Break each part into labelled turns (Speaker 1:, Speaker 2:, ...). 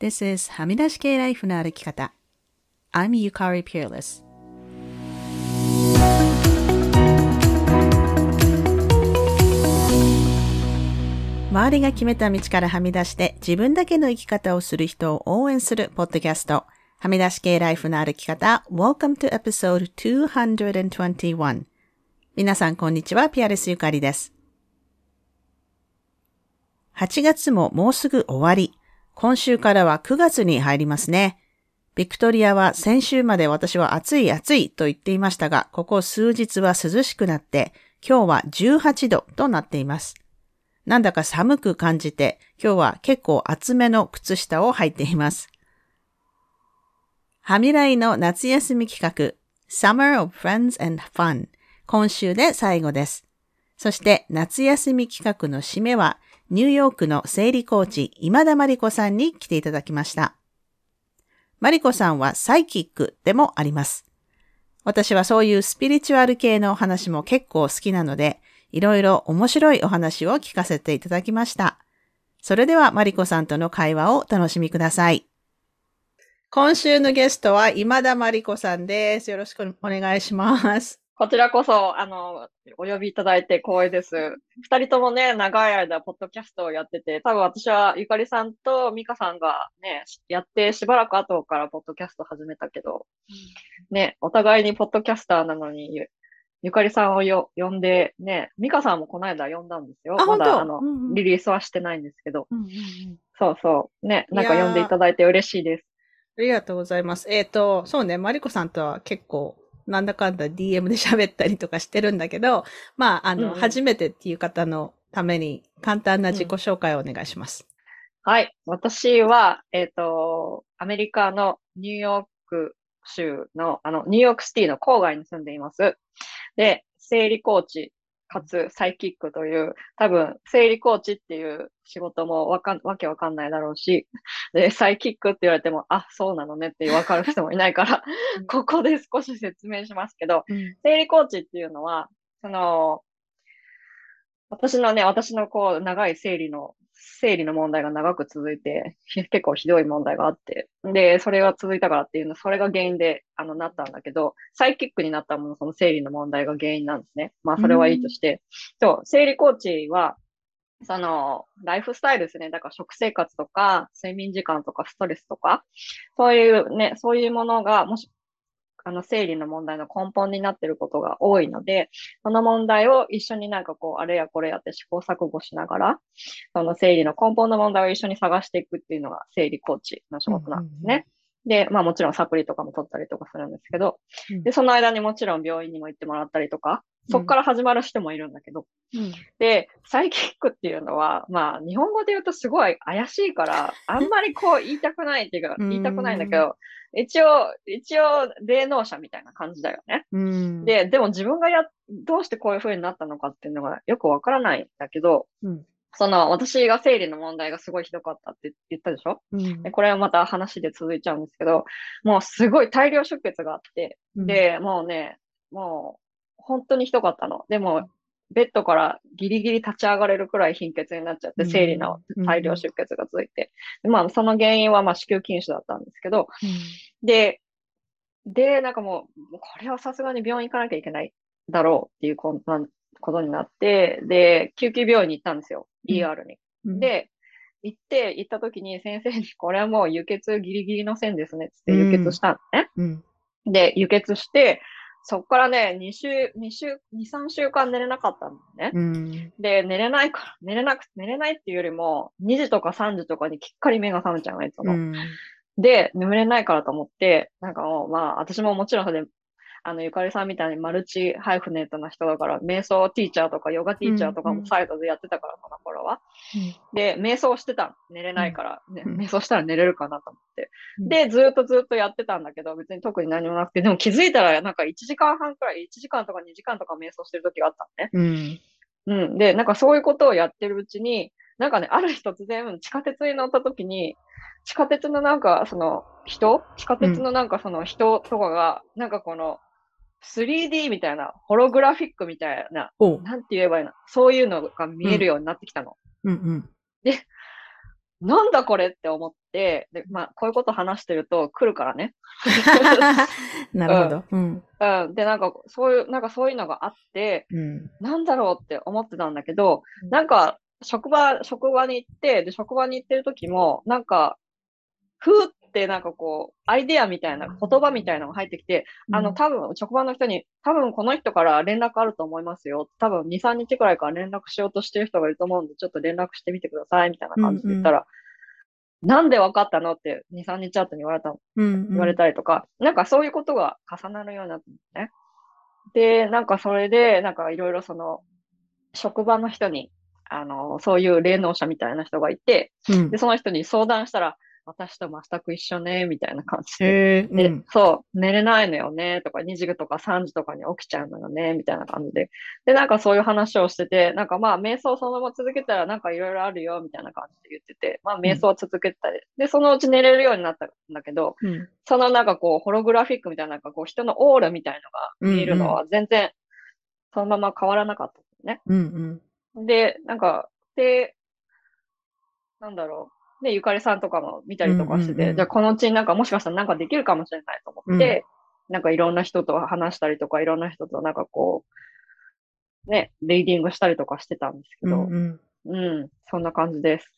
Speaker 1: This is はみ出し系ライフの歩き方。I'm Yukari Peerless. 周りが決めた道からはみ出して自分だけの生き方をする人を応援するポッドキャスト。はみ出し系ライフの歩き方。Welcome to episode 221. 皆さんこんにちは。ピアレスゆかりです。8月ももうすぐ終わり。今週からは9月に入りますね。ビクトリアは先週まで私は暑い暑いと言っていましたが、ここ数日は涼しくなって、今日は18度となっています。なんだか寒く感じて、今日は結構厚めの靴下を履いています。はみらいの夏休み企画、Summer of Friends and Fun。今週で最後です。そして夏休み企画の締めは、ニューヨークの生理コーチ、今田真理子さんに来ていただきました。マリコさんはサイキックでもあります。私はそういうスピリチュアル系のお話も結構好きなので、いろいろ面白いお話を聞かせていただきました。それではマリコさんとの会話をお楽しみください。今週のゲストは今田真理子さんです。よろしくお願いします。
Speaker 2: こちらこそ、あの、お呼びいただいて光栄です。二人ともね、長い間、ポッドキャストをやってて、多分私はゆかりさんと美香さんがね、やってしばらく後からポッドキャスト始めたけど、ね、お互いにポッドキャスターなのに、ゆかりさんをよ呼んで、ね、美香さんもこの間呼んだんですよ。まだ、あの、うんうん、リリースはしてないんですけど。うんうんうん、そうそう。ね、なんか呼んでいただいて嬉しいです。
Speaker 1: ありがとうございます。えっ、ー、と、そうね、マリコさんとは結構、なんだかんだ DM で喋ったりとかしてるんだけど、まあ、あの、うんうん、初めてっていう方のために、簡単な自己紹介をお願いします。
Speaker 2: うん、はい。私は、えっ、ー、と、アメリカのニューヨーク州の、あの、ニューヨークシティの郊外に住んでいます。で、生理コーチ、かつサイキックという、多分、生理コーチっていう仕事もわかん、わけわかんないだろうし、で、サイキックって言われても、あ、そうなのねってわかる人もいないから、ここで少し説明しますけど、うん、生理コーチっていうのは、その、私のね、私のこう、長い生理の生理の問題が長く続いて、結構ひどい問題があって、で、それが続いたからっていうの、それが原因で、あの、なったんだけど、サイキックになったもの、その生理の問題が原因なんですね。まあ、それはいいとして。そう、生理コーチは、その、ライフスタイルですね。だから食生活とか、睡眠時間とか、ストレスとか、そういうね、そういうものが、もしあの、生理の問題の根本になっていることが多いので、その問題を一緒になんかこう、あれやこれやって試行錯誤しながら、その生理の根本の問題を一緒に探していくっていうのが生理コーチの仕事なんですね。で、まあもちろんサプリとかも取ったりとかするんですけど、うん、で、その間にもちろん病院にも行ってもらったりとか、そっから始まる人もいるんだけど、うん、で、サイキックっていうのは、まあ日本語で言うとすごい怪しいから、あんまりこう言いたくないっていうか、言いたくないんだけど、一応、一応、霊能者みたいな感じだよね。うん、で、でも自分がや、どうしてこういう風になったのかっていうのがよくわからないんだけど、うん、その、私が生理の問題がすごいひどかったって言ったでしょ、うん、でこれはまた話で続いちゃうんですけど、もうすごい大量出血があって、で、もうね、もう、本当にひどかったの。でも、ベッドからギリギリ立ち上がれるくらい貧血になっちゃって、生理の大量出血が続いて。まあ、その原因は、まあ、子宮筋腫だったんですけど、で、で、なんかもう、これはさすがに病院行かなきゃいけないだろうっていうことになって、で、救急病院に行ったんですよ。ER に。で、行って、行った時に先生に、これはもう輸血ギリギリの線ですね、つって輸血したんね。で、輸血して、そっからね、2週、2週、2、3週間寝れなかったんだよね。うん、で、寝れないから、寝れなく、寝れないっていうよりも、2時とか3時とかにきっかり目が覚めちゃうの、いつも。うん、で、眠れないからと思って、なんかもう、まあ、私ももちろんそれあの、ゆかりさんみたいにマルチハイフネットな人だから、瞑想ティーチャーとかヨガティーチャーとかもサイドでやってたから、この頃は。で、瞑想してた寝れないから、ね、瞑想したら寝れるかなと思って。で、ずっとずっとやってたんだけど、別に特に何もなくて、でも気づいたらなんか1時間半くらい、1時間とか2時間とか瞑想してる時があったのね。うん。うん。で、なんかそういうことをやってるうちに、なんかね、ある日突然地下鉄に乗った時に、地下鉄のなんかその人？地下鉄のなんかその人とかが、なんかこの 3D みたいな、ホログラフィックみたいな、なんて言えばいいの？そういうのが見えるようになってきたの。うんうん、で、なんだこれって思って、で、まあ、こういうこと話してると来るからね。
Speaker 1: なるほど。うん。
Speaker 2: うん。で、なんか、そういう、なんかそういうのがあって、
Speaker 1: うん。
Speaker 2: なんだろうって思ってたんだけど
Speaker 1: う、ん
Speaker 2: なんか、職場、職場に行って、で、職場に行ってる時も、なんか、ふーってなんかこう、アイデアみたいな、言葉みたいなのが入ってきて、あの、多分、職場の人に、多分この人から連絡あると思いますよ。多分、2、3日くらいから連絡しようとしてる人がいると思うんで、ちょっと連絡してみてください、みたいな感じで言ったら、なんで分かったのって2、3日後に言われたの。
Speaker 1: うん。
Speaker 2: 言われたりとか、なんかそういうことが重なるようになったんですね。で、なんかそれで、なんかいろいろその、職場の人に、あの、そういう霊能者みたいな人がいて、
Speaker 1: うん
Speaker 2: で、。その人に相談したら、私と全く一緒ね、みたいな感じで。
Speaker 1: うん
Speaker 2: そう、寝れないのよね、とか、2時とか3時とかに起きちゃうのよね、みたいな感じで。で、なんかそういう話をしてて、なんかまあ、瞑想そのまま続けたらなんかいろいろあるよ、みたいな感じで言ってて、まあ、瞑想は続けてたり、で、そのうち寝れるようになったんだけど、
Speaker 1: うん。
Speaker 2: そのなんかこう、ホログラフィックみたいな、なんかこう、人のオーラみたいのが見えるのは全然、そのまま変わらなかったね。
Speaker 1: うん。うん。
Speaker 2: で、なんか、で、なんだろう。で、ゆかりさんとかも見たりとかしてて、
Speaker 1: うんうんうん
Speaker 2: じゃあこのうちになんかもしかしたらなんかできるかもしれないと思って、なんかいろんな人と話したりとか、いろんな人となんかこう、ね、レーディングしたりとかしてたんですけど、
Speaker 1: うん。
Speaker 2: うん、そんな感じです。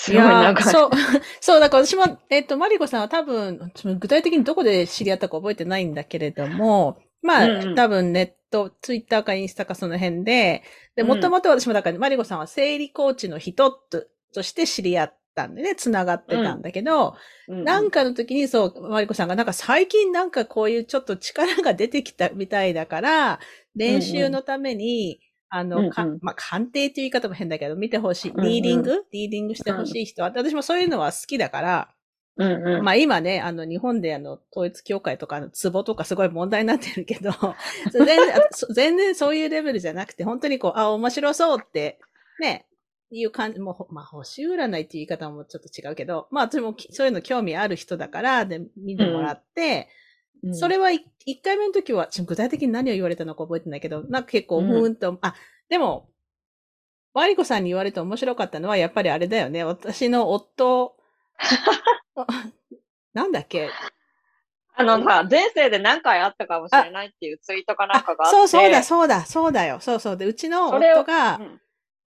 Speaker 2: すごいなんか、
Speaker 1: そう、そう、だから私も、えっと、マリコさんは多分、具体的にどこで知り合ったか覚えてないんだけれども、まあ、
Speaker 2: うんうん。
Speaker 1: 多分ネット、ツイッターかインスタかその辺で、で、
Speaker 2: うん。
Speaker 1: もともと私もだから、マリコさんは生理コーチの人ととして知り合ったんでね、繋がってたんだけど、
Speaker 2: うん。
Speaker 1: なんかの時にそう、マリコさんがなんか最近なんかこういうちょっと力が出てきたみたいだから、練習のために、あの、
Speaker 2: うんうん。
Speaker 1: かまあ、鑑定っていう言い方も変だけど、見てほしい。
Speaker 2: うんうん。
Speaker 1: リーディング、リーディングしてほしい人は、私もそういうのは好きだから、
Speaker 2: うんうん。
Speaker 1: まあ今ね、あの日本であの統一教会とかの壺とかすごい問題になってるけど、全然全然そういうレベルじゃなくて、本当にこう、あ、面白そうって、ね、いう感じ、もうほ、まあ星占いっていう言い方もちょっと違うけど、まあ私もきそういうの興味ある人だから、で、見てもらって、
Speaker 2: うん
Speaker 1: それはい一回目の時は、ちょ具体的に何を言われたのか覚えてないけど、なんか結構、
Speaker 2: うん
Speaker 1: ふーんと、あ、でも、マリコさんに言われて面白かったのは、やっぱりあれだよね。私の夫、なんだっけ？
Speaker 2: あのさ、前世で何回あったかもしれないっていうツイートかなんかがあって。
Speaker 1: そうそうだ、そうだ、そうだよ。そうそう。で、うちの夫が、
Speaker 2: うん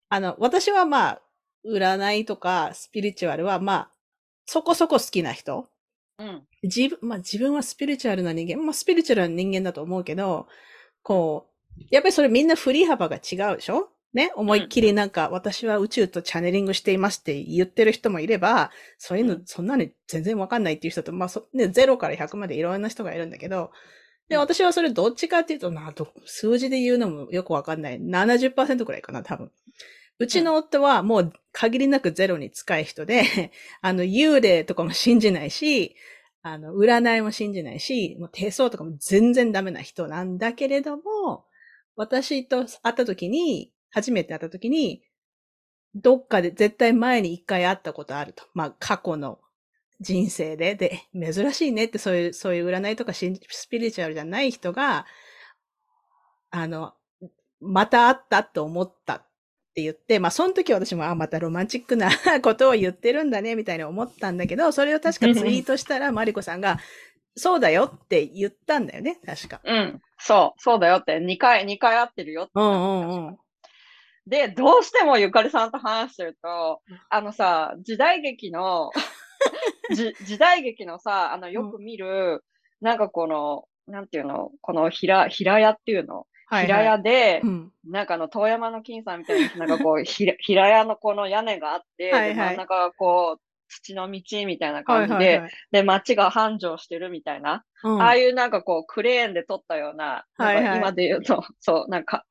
Speaker 1: あの、私はまあ、占いとかスピリチュアルはまあ、そこそこ好きな人。
Speaker 2: うん。
Speaker 1: 自分、まあ自分はスピリチュアルな人間、まあスピリチュアルな人間だと思うけど、こう、やっぱりそれみんな振り幅が違うでしょ？ね？思いっきりなんか、私は宇宙とチャネリングしていますって言ってる人もいれば、そういうの、
Speaker 2: うん
Speaker 1: そんなに全然わかんないっていう人と、まあそ、ね、0から100までいろんな人がいるんだけど、で、
Speaker 2: うん
Speaker 1: 私はそれどっちかっていうと、など数字で言うのもよくわかんない。70%くらいかな、多分。うちの夫はもう限りなくゼロに近い人で、あの、幽霊とかも信じないし、あの、占いも信じないし、もう手相とかも全然ダメな人なんだけれども、私と会った時に、初めて会った時に、どっかで絶対前に一回会ったことあると。まあ、過去の人生で。で、珍しいねってそういう、そういう占いとかスピリチュアルじゃない人が、あの、また会ったと思ったて言って、まあ、その時私も、あ、またロマンチックな ことを言ってるんだね、みたいに思ったんだけど、それを確かツイートしたら、マリコさんが、そうだよって言ったんだよね、確か。
Speaker 2: うん。そう、そうだよって、2回、2回会ってるよって。
Speaker 1: うんうんうん。
Speaker 2: で、どうしてもゆかりさんと話してると、あのさ、時代劇の、じ時代劇のさ、あの、よく見る、なんかこの、なんていうの、この平、平屋っていうの、
Speaker 1: はい、
Speaker 2: 平
Speaker 1: はい。
Speaker 2: 屋で
Speaker 1: う、ん。
Speaker 2: なんかあの、遠山の金さんみたいな、なんかこう、ひら平屋のこの屋根があって、
Speaker 1: はいはい
Speaker 2: で真ん中がこう、土の道みたいな
Speaker 1: は
Speaker 2: 感じで、
Speaker 1: いはいはい。
Speaker 2: で、街が繁盛してるみたいな、
Speaker 1: うん
Speaker 2: ああいうなんかこう、クレーンで撮ったような、
Speaker 1: はいはい
Speaker 2: なんか今で言うと、そう、なんか、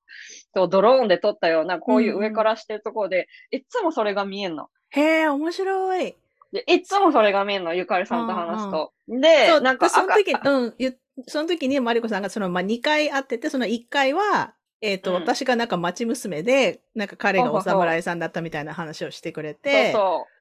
Speaker 2: そうドローンで撮ったような、こういう上からしてるところで、いっつもそれが見えんの。
Speaker 1: へえ、面白い。
Speaker 2: で、いっつもそれが見えんの、ゆかりさんと話すと。
Speaker 1: そ
Speaker 2: で、
Speaker 1: う、
Speaker 2: なんか
Speaker 1: でその時、
Speaker 2: 赤
Speaker 1: うん、ゆその時にマリコさんがその、まあ、2回会ってて、その1回は、えっ、と、
Speaker 2: うん
Speaker 1: 私がなんか町娘で、なんか彼がお侍さんだったみたいな話をしてくれ
Speaker 2: そう
Speaker 1: て、
Speaker 2: そう。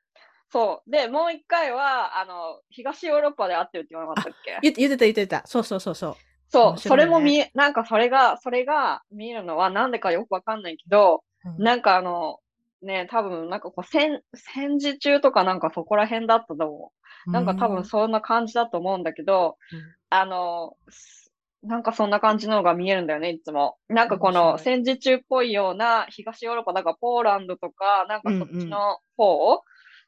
Speaker 2: そう。で、もう一回は、あの、東ヨーロッパで会ってるって言わなかったっけ？
Speaker 1: 言って言ってた言ってた。そうそうそうそう。
Speaker 2: そう、
Speaker 1: ね
Speaker 2: それも見え、なんかそれが、それが見えるのはなんでかよくわかんないけど、
Speaker 1: うん
Speaker 2: なんかあの、ね、多分なんかこう戦、戦時中とかなんかそこら辺だったと思う。なんか多分そんな感じだと思うんだけど、
Speaker 1: うん
Speaker 2: あの、すなんかそんな感じのが見えるんだよね、いつも。なんかこの戦時中っぽいような東ヨーロッパ、なんかポーランドとか、なんかそっ
Speaker 1: うんうん
Speaker 2: ちの方、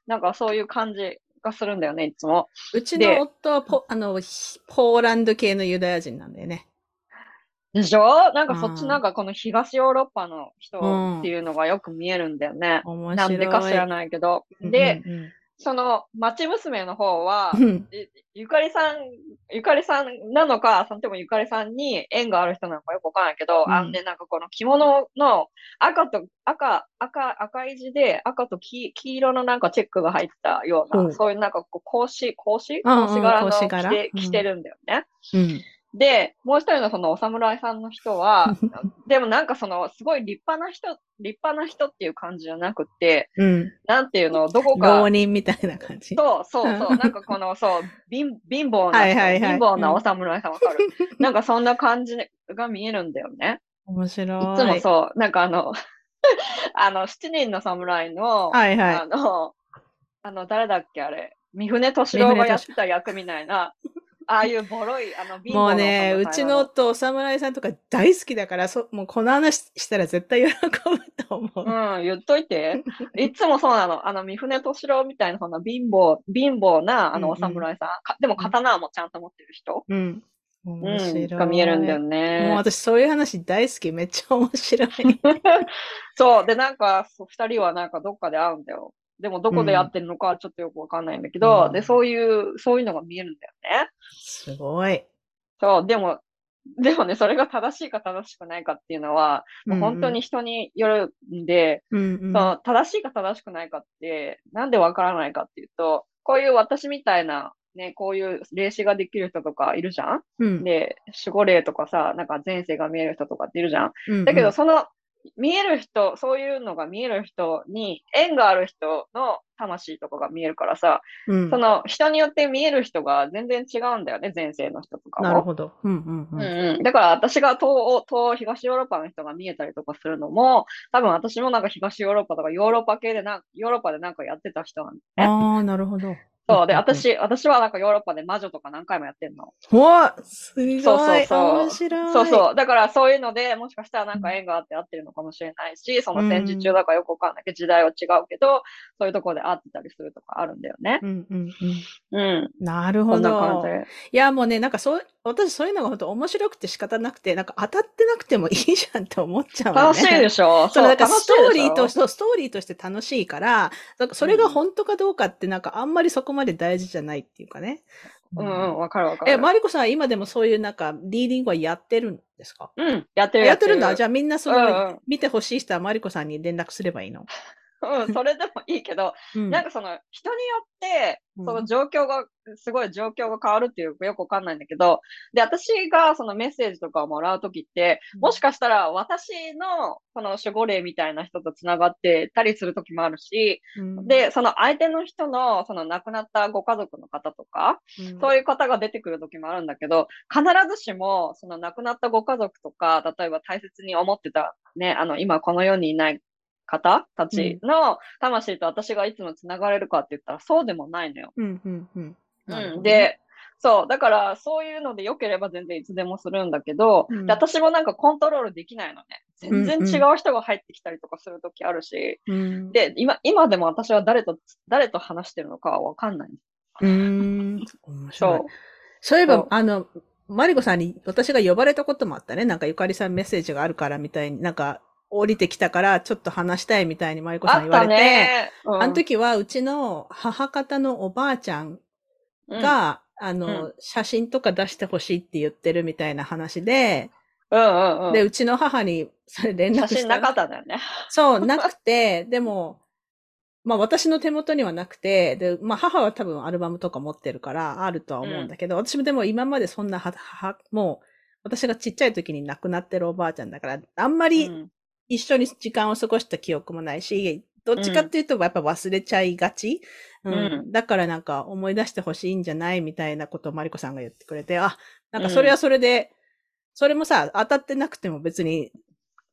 Speaker 2: なんかそういう感じがするんだよね、いつも。
Speaker 1: うち
Speaker 2: で
Speaker 1: の夫はポあのひポーランド系のユダヤ人なんだよね。
Speaker 2: でしょ？なんかそっ
Speaker 1: うん
Speaker 2: ちなんかこの東ヨーロッパの人
Speaker 1: うん
Speaker 2: っていうのがよく見えるんだよね。
Speaker 1: 面白い。
Speaker 2: なんでか知らないけど。で、
Speaker 1: うんうん
Speaker 2: その町娘の方は、
Speaker 1: うん、うん
Speaker 2: ゆゆかりさん、ゆかりさんなのか、そのでもゆかりさんに縁がある人なのかよくわからないけど、
Speaker 1: うん。
Speaker 2: あんで、なんかこの着物の赤と、赤、赤、赤い字で赤と黄黄色のなんかチェックが入ったような、
Speaker 1: うん。
Speaker 2: そういうなんかこう、格子、格子？格子柄の着て、
Speaker 1: うん
Speaker 2: 着てるんだよね。
Speaker 1: うん
Speaker 2: で、もう一人のそのお侍さんの人は、でもなんかその、すごい立派な人、立派な人っていう感じじゃなくて、
Speaker 1: うん。
Speaker 2: なんていうの、どこか
Speaker 1: 浪、人みたいな感じ。
Speaker 2: そうそうそうう、
Speaker 1: ん
Speaker 2: なんかこの、そう、貧、貧乏な人、
Speaker 1: はいはいはい
Speaker 2: 貧乏なお侍さんわかる、なんかそんな感じが見えるんだよね。
Speaker 1: 面白い。
Speaker 2: いつもそう、なんかあの、あの、七人の侍の、
Speaker 1: はいはい
Speaker 2: あの、あの、誰だっけあれ、三船敏郎がやってた役みたいな、ああいうボロい、あの、貧乏なお
Speaker 1: もうね、うちの夫、お侍さんとか大好きだから、そもうこの話したら絶対喜ぶと思う。
Speaker 2: うん、言っといて。いつもそうなの。あの、三船敏郎みたいな、そんな貧乏、貧乏な、あの、お
Speaker 1: うんうん
Speaker 2: 侍さん。かでも、刀もちゃんと持ってる人、
Speaker 1: うん。面白い。
Speaker 2: うん、が見えるんだよ
Speaker 1: もう
Speaker 2: ね。
Speaker 1: 私そういう話大好き。めっちゃ面白い。
Speaker 2: そう。で、なんか、二人はなんかどっかで会うんだよ。でも、どこでやってるのかはちょっとよくわかんないんだけど、
Speaker 1: うん
Speaker 2: で、そういう、そういうのが見えるんだよね。
Speaker 1: すごい。
Speaker 2: そう。でも、でもね、それが正しいか正しくないかっていうのは、もう本当に人によるんで、
Speaker 1: うんうん。
Speaker 2: その正しいか正しくないかって、なんでわからないかっていうと、こういう私みたいな、ね、こういう霊視ができる人とかいるじゃん？
Speaker 1: うん
Speaker 2: で、守護霊とかさ、なんか前世が見える人とかっているじゃん？
Speaker 1: うんうん
Speaker 2: だけど、その、見える人、そういうのが見える人に、縁がある人の魂とかが見えるからさ、
Speaker 1: うん
Speaker 2: その人によって見える人が全然違うんだよね、前世の人とかも。
Speaker 1: なるほど。うんうん
Speaker 2: う
Speaker 1: うん
Speaker 2: んうん。だから私が東欧、東欧東ヨーロッパの人が見えたりとかするのも、多分私もなんか東ヨーロッパとかヨーロッパ系でなんヨーロッパでなんかやってた人なんね。
Speaker 1: ああ、なるほど。
Speaker 2: そう。で。私、私はなんかヨーロッパで魔女とか何回もやってんの。
Speaker 1: うわすごい。
Speaker 2: そうそうそう
Speaker 1: 面白い。
Speaker 2: そうそう。だからそういうので、もしかしたらなんか縁があって会ってるのかもしれないし、その戦時中だからよくわかんないけど、時代は違うけど、そういうところで会ってたりするとかあるんだよね。
Speaker 1: うんうんうん。
Speaker 2: うん。
Speaker 1: なるほど。
Speaker 2: じ。
Speaker 1: いや、もうね、なんかそう、私そういうのが本当面白くて仕方なくて、なんか当たってなくてもいいじゃんって思っちゃうのね。
Speaker 2: 楽しいでしょ
Speaker 1: そう、なんか
Speaker 2: 楽しい
Speaker 1: ストーリーとして、ストーリーとして楽しいから、なんかそれが本当かどうかってなんかあんまりそこまで大事じゃないっていうかね。
Speaker 2: うんうん、わかるわかる。
Speaker 1: え、マリコさんは今でもそういうなんかリーディングはやってるんですか？
Speaker 2: うん、やってる
Speaker 1: やってるんだ。じ
Speaker 2: ゃ
Speaker 1: ゃあみんなそ
Speaker 2: うんう
Speaker 1: の
Speaker 2: ん、
Speaker 1: 見てほしい人はマリコさんに連絡すればいいの？
Speaker 2: うん、それでもいいけど、
Speaker 1: うん。
Speaker 2: なんかその人によって、
Speaker 1: うん。
Speaker 2: その状況が、すごい状況が変わるっていうかよくわかんないんだけど、で、私がそのメッセージとかをもらうときって、もしかしたら私のその守護霊みたいな人と繋がってたりするときもあるし、
Speaker 1: うん、
Speaker 2: で、その相手の人のその亡くなったご家族の方とか、
Speaker 1: うん。
Speaker 2: そういう方が出てくる時もあるんだけど、必ずしも、その亡くなったご家族とか、例えば大切に思ってた、ね、あの、今この世にいない方たちの魂と私がいつも繋がれるかって言ったらそうでもないのよ。
Speaker 1: うん、うん、うん。
Speaker 2: うん。で、そう、だからそういうので良ければ全然いつでもするんだけど、
Speaker 1: うん
Speaker 2: で私もなんかコントロールできないのね。全然違う人が入ってきたりとかする時あるし、
Speaker 1: うん、
Speaker 2: で、今、今でも私は誰と、誰と話してるのかはわかんない。
Speaker 1: うーん。面白い
Speaker 2: そう。
Speaker 1: そういえばあの、マリコさんに私が呼ばれたこともあったね。なんかゆかりさんメッセージがあるからみたいに、なんか降りてきたからちょっと話したいみたいにマリコさん言われて、
Speaker 2: ね。うん
Speaker 1: あの時はうちの母方のおばあちゃんが、あの、
Speaker 2: う
Speaker 1: 写真とか出してほしいって言ってるみたいな話で、
Speaker 2: うんうんうん。
Speaker 1: で、うちの母にそれ連絡した
Speaker 2: 写真なかったんだよね。
Speaker 1: そう、なくて、でも、まあ私の手元にはなくて、で、まあ母は多分アルバムとか持ってるからあるとは思うんだけど、私もでも今までそんなは、は、もう、私がちっちゃい時に亡くなってるおばあちゃんだから、あんまり
Speaker 2: うん
Speaker 1: 一緒に時間を過ごした記憶もないし、どっちかっていうとやっぱ忘れちゃいがち、うん。
Speaker 2: うん。
Speaker 1: だからなんか思い出してほしいんじゃないみたいなことをマリコさんが言ってくれて、あ、なんかそれはそれで、それもさ、当たってなくても別に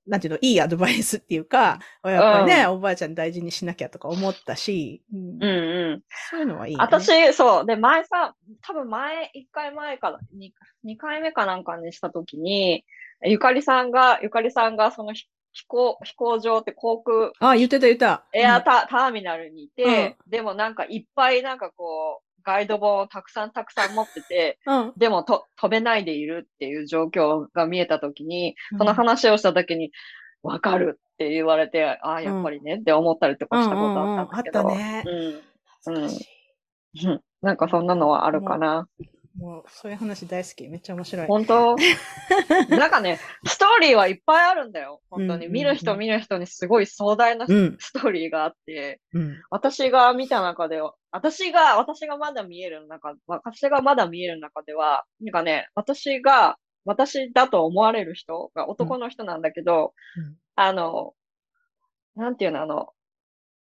Speaker 1: なんていうの、いいアドバイスっていうか、やっぱりね、おばあちゃん大事にしなきゃとか思ったし、うん。
Speaker 2: うんうん。
Speaker 1: そういうのはいい、ね。
Speaker 2: 私、そう。で、前さ、多分前、一回前かな、二二回目かなんかにしたときに、ゆかりさんが、ゆかりさんがその飛飛行、飛行場って航空、
Speaker 1: あ、言ってた言った。
Speaker 2: エアタ,、ターミナルにいて、でもなんかいっぱいなんかこう、ガイド本をたくさんたくさん持ってて、
Speaker 1: うん。
Speaker 2: でもと飛べないでいるっていう状況が見えたときに、
Speaker 1: うん。
Speaker 2: その話をしたときに、わかるって言われて、ああ、やっぱりねって思ったりとかしたことあったんだけど。
Speaker 1: うんうんうん。あった
Speaker 2: うん。うん。なんかそんなのはあるかな。
Speaker 1: もう、そういう話大好き。めっちゃ面白い。
Speaker 2: 本当？なんかね、ストーリーはいっぱいあるんだよ。本当に。見る人見る人にすごい壮大なス
Speaker 1: うん。
Speaker 2: トーリーがあって、
Speaker 1: うん。
Speaker 2: 私が見た中では、私が、私がまだ見える中、私がまだ見える中では、なんかね、私が、私だと思われる人が男の人なんだけど、
Speaker 1: うん
Speaker 2: あの、なんていうの、あの、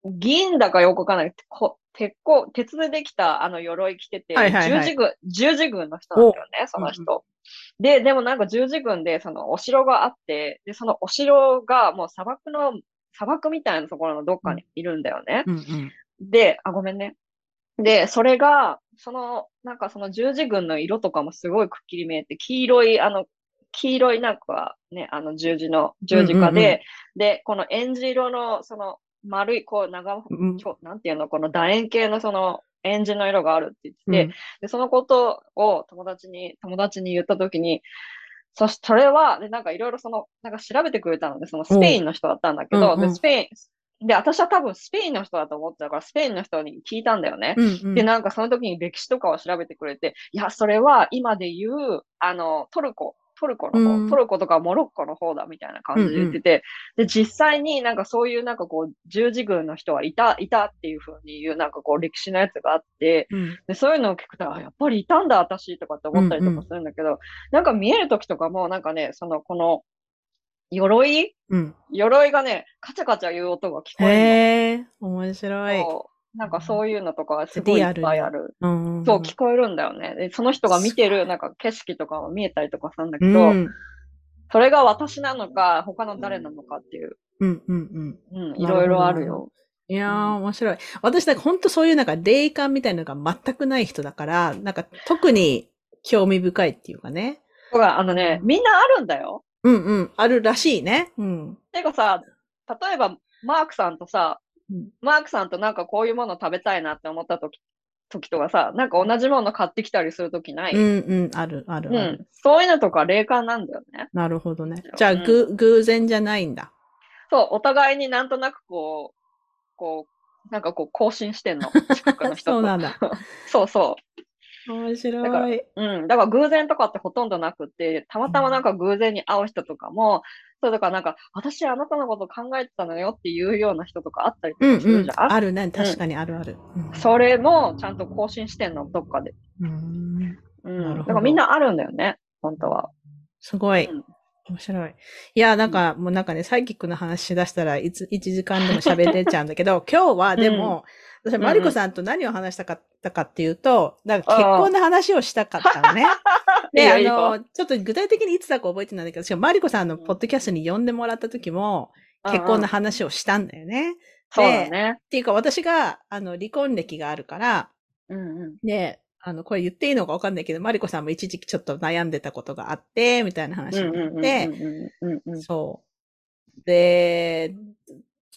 Speaker 2: 銀だかよくわかんない。こ鉄鋼、鉄でできたあの鎧着てて、
Speaker 1: はいはいはい
Speaker 2: 十字軍、十字軍の人なんだよね、その人。で、でもなんか十字軍で、そのお城があって、で、そのお城がもう砂漠の、砂漠みたいなところのどっかにいるんだよね。
Speaker 1: うんうん。
Speaker 2: で、あ、ごめんね。で、それが、その、なんかその十字軍の色とかもすごいくっきり見えて、黄色い、あの、黄色いなんかね、あの十字の、十字架で、
Speaker 1: うんうんうん
Speaker 2: で、このエンジ色の、その丸い、こう、長、
Speaker 1: うん
Speaker 2: ちょなんていうの、この楕円形のその、エンジの色があるって言ってて、
Speaker 1: うん
Speaker 2: で、そのことを友達に、友達に言ったときに、そし、それは、で、なんかいろいろその、なんか調べてくれたので、そのスペインの人だったんだけど、
Speaker 1: うんうん
Speaker 2: で、スペイン、で、私は多分スペインの人だと思ってたから、スペインの人に聞いたんだよね。
Speaker 1: うんうん。
Speaker 2: で、なんかその時に歴史とかを調べてくれて、いや、それは今で言う、あの、トルコ、トルコの方、
Speaker 1: うん
Speaker 2: トルコとかモロッコの方だみたいな感じで言ってて、で、実際になんかそういうなんかこう、十字軍の人はいた、いたっていう風に言うなんかこう歴史のやつがあって、
Speaker 1: うん
Speaker 2: で、そういうのを聞くと、あ、やっぱりいたんだ、私とかって思ったりとかするんだけど、なんか見える時とかも、なんかね、その、この、鎧？
Speaker 1: うん。
Speaker 2: 鎧がね、カチャカチャ言う音が聞こえるの。
Speaker 1: へえ、面白い。
Speaker 2: なんかそういうのとかはすごいいっぱいある。
Speaker 1: うん
Speaker 2: そう、聞こえるんだよね。で、その人が見てる、なんか景色とかも見えたりとかするんだけど、
Speaker 1: うん。
Speaker 2: それが私なのか、他の誰なのかっていう、
Speaker 1: うんうんうん。
Speaker 2: うん、いろいろあるよ。
Speaker 1: いやー、面白い。私、なんか本当そういうなんか霊感みたいなのが全くない人だから、なんか特に興味深いっていうかね。
Speaker 2: だから、あのね、みんなあるんだよ。
Speaker 1: うんうん。あるらしいね。うん。
Speaker 2: てかさ、例えば、マークさんとさ、
Speaker 1: うん
Speaker 2: マークさんとなんかこういうもの食べたいなって思った時、時とかさ、なんか同じもの買ってきたりする時ない、
Speaker 1: うんうん。あるある
Speaker 2: う。ん。そういうのとか霊感なんだよね。
Speaker 1: なるほどね。じゃあ、
Speaker 2: うん
Speaker 1: ぐ、偶然じゃないんだ。
Speaker 2: そう、お互いになんとなくこう、こう、なんかこう更新してんの。近くの人と。
Speaker 1: そうなんだ。
Speaker 2: そうそ
Speaker 1: 面
Speaker 2: だから
Speaker 1: 白い。
Speaker 2: う。うん。だから偶然とかってほとんどなくて、たまたまなんか偶然に会う人とかも、そうだからなんか、私あなたのこと考えてたのよっていうような人とかあったりと
Speaker 1: うんうん
Speaker 2: かするじゃ。ん。
Speaker 1: あるね。確かにあるある。うん
Speaker 2: それもちゃんと更新してんの、どっかで。
Speaker 1: うん
Speaker 2: うん。
Speaker 1: なるほど
Speaker 2: だからみんなあるんだよね、本当は。
Speaker 1: すごい
Speaker 2: うん。
Speaker 1: 面白い。いや、なんか、もうなんかね、サイキックの話しだしたら、いつ、1時間でも喋れちゃうんだけど、今日はでも、私、マリコさんと何を話したかったかっていうと、なんか結婚の話をしたかったのね。で、あの、ちょっと具体的にいつだか覚えてないんだけど、しかもマリコさんのポッドキャストに呼んでもらった時も、結婚の話をしたんだよね。
Speaker 2: そうだね。
Speaker 1: っていうか、私が、あの、離婚歴があるから、
Speaker 2: うんうん。
Speaker 1: で、あの、これ言っていいのかわかんないけど、マリコさんも一時期ちょっと悩んでたことがあって、みたいな話になって。そう。で、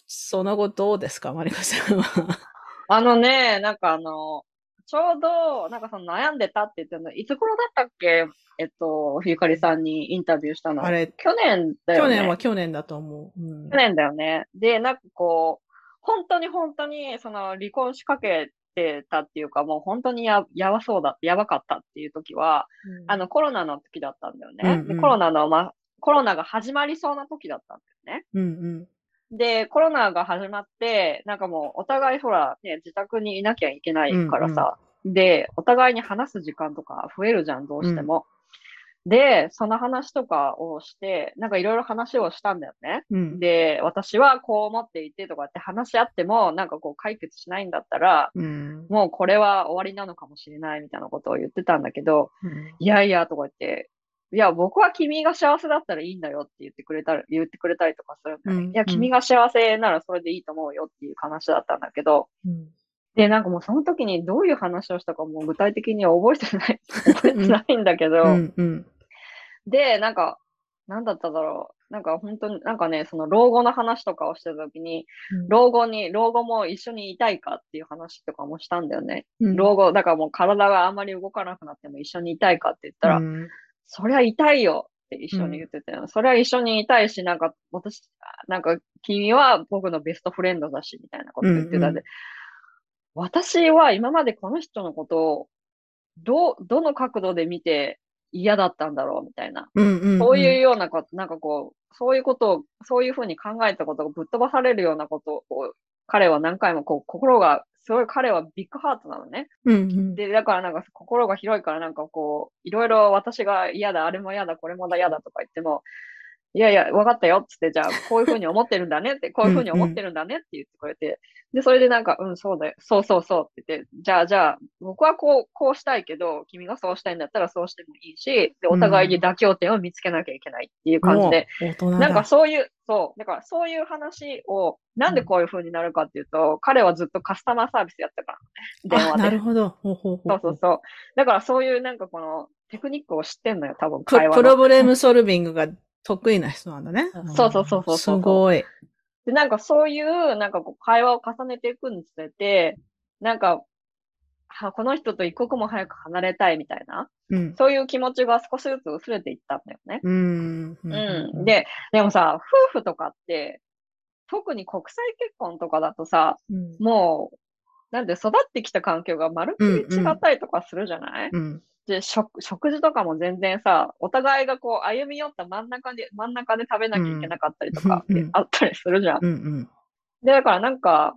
Speaker 1: その後どうですか、マリコさんは？
Speaker 2: あのね、なんかあの、ちょうど、なんかその悩んでたって言ってるの、いつ頃だったっけ？えっと、ゆかりさんにインタビューしたの。
Speaker 1: あれ
Speaker 2: 去年だよね。
Speaker 1: 去年は去年だと思う。うん
Speaker 2: 去年だよね。で、なんかこう、本当に本当に、その離婚しかけてたっていうか、もう本当にや、やばそうだ、やばかったっていう時は、あのコロナの時だったんだよね。
Speaker 1: うんうん
Speaker 2: でコロナの、ま、コロナが始まりそうな時だったんだよね。
Speaker 1: うんうん。
Speaker 2: で、コロナが始まって、なんかもうお互いほら、ね、自宅にいなきゃいけないからさ、で、お互いに話す時間とか増えるじゃん、どうしても。で、その話とかをして、なんかいろいろ話をしたんだよね。
Speaker 1: うん。
Speaker 2: で、私はこう思っていてとかって話し合っても、なんかこう解決しないんだったら、
Speaker 1: うん。
Speaker 2: もうこれは終わりなのかもしれないみたいなことを言ってたんだけど、
Speaker 1: うん
Speaker 2: いやいやとか言って、いや、僕は君が幸せだったらいいんだよって言ってくれたら、言ってくれたりとかするんだよね。
Speaker 1: うん
Speaker 2: いや、君が幸せならそれでいいと思うよっていう話だったんだけど、
Speaker 1: うん
Speaker 2: で、なんかもうその時にどういう話をしたかもう具体的には覚えてない、覚えてないんだけど、
Speaker 1: うんうん
Speaker 2: で、なんか、なんだっただろう。なんか本当に、なんかね、その老後の話とかをしてた時に、老後に、老後も一緒にいたいかっていう話とかもしたんだよね。
Speaker 1: うん
Speaker 2: 老後、だからもう体があんまり動かなくなっても一緒にいたいかって言ったら、
Speaker 1: うん
Speaker 2: そりゃいたいよって一緒に言ってたよ。そりゃ一緒にいたいし、なんか私、なんか君は僕のベストフレンドだし、みたいなこと言ってたんで、
Speaker 1: うん
Speaker 2: 私は今までこの人のことを、どう、どの角度で見て嫌だったんだろうみたいな。
Speaker 1: うんうん
Speaker 2: そういうようなこと、なんかこう、そういうことを、そういうふうに考えたことがぶっ飛ばされるようなことを、彼は何回もこう、心が、すごい彼はビッグハートなのね。
Speaker 1: うんうん
Speaker 2: で、だからなんか心が広いからなんかこう、いろいろ私が嫌だ、あれも嫌だ、これも嫌だとか言っても、いやいや、分かったよっつって、じゃあ、こういうふうに思ってるんだねって、こういうふうに思ってるんだねって言ってくれて、で、それでなんか、うん、そうだよ、そうそうそうって言って、じゃあ、じゃあ、僕はこう、こうしたいけど、君がそうしたいんだったらそうしてもいいし、で、お互いに妥協点を見つけなきゃいけないっていう感じで、
Speaker 1: お大人だ
Speaker 2: なんかそういう、そう、だからそういう話を、なんでこういう風になるかっていうと、彼はずっとカスタマーサービスやったからね、電
Speaker 1: あ
Speaker 2: 話で。
Speaker 1: なるほど。ほうほうほ
Speaker 2: そうそうそう。だからそういうなんかこのテクニックを知ってんのよ、多分
Speaker 1: プ
Speaker 2: 会話の。
Speaker 1: プロブレムソルビングが得意な人なんだね。
Speaker 2: そうそうそうそうそう
Speaker 1: すごい。
Speaker 2: で、なんかそういう、なんかこう会話を重ねていくにつれて、なんか、はこの人と一刻も早く離れたいみたいな、
Speaker 1: うん。
Speaker 2: そういう気持ちが少しずつ薄れていったんだよね。
Speaker 1: うん。
Speaker 2: うん。、で、でもさ、夫婦とかって、特に国際結婚とかだとさ、
Speaker 1: うん。
Speaker 2: もう、なんで育ってきた環境がまるっきり違ったりとかするじゃない、
Speaker 1: うん。
Speaker 2: で食、食事とかも全然さ、お互いがこう歩み寄った真ん中で、真ん中で食べなきゃいけなかったりとか
Speaker 1: うんうん
Speaker 2: あったりするじゃん。
Speaker 1: うん。うん。
Speaker 2: で、だからなんか、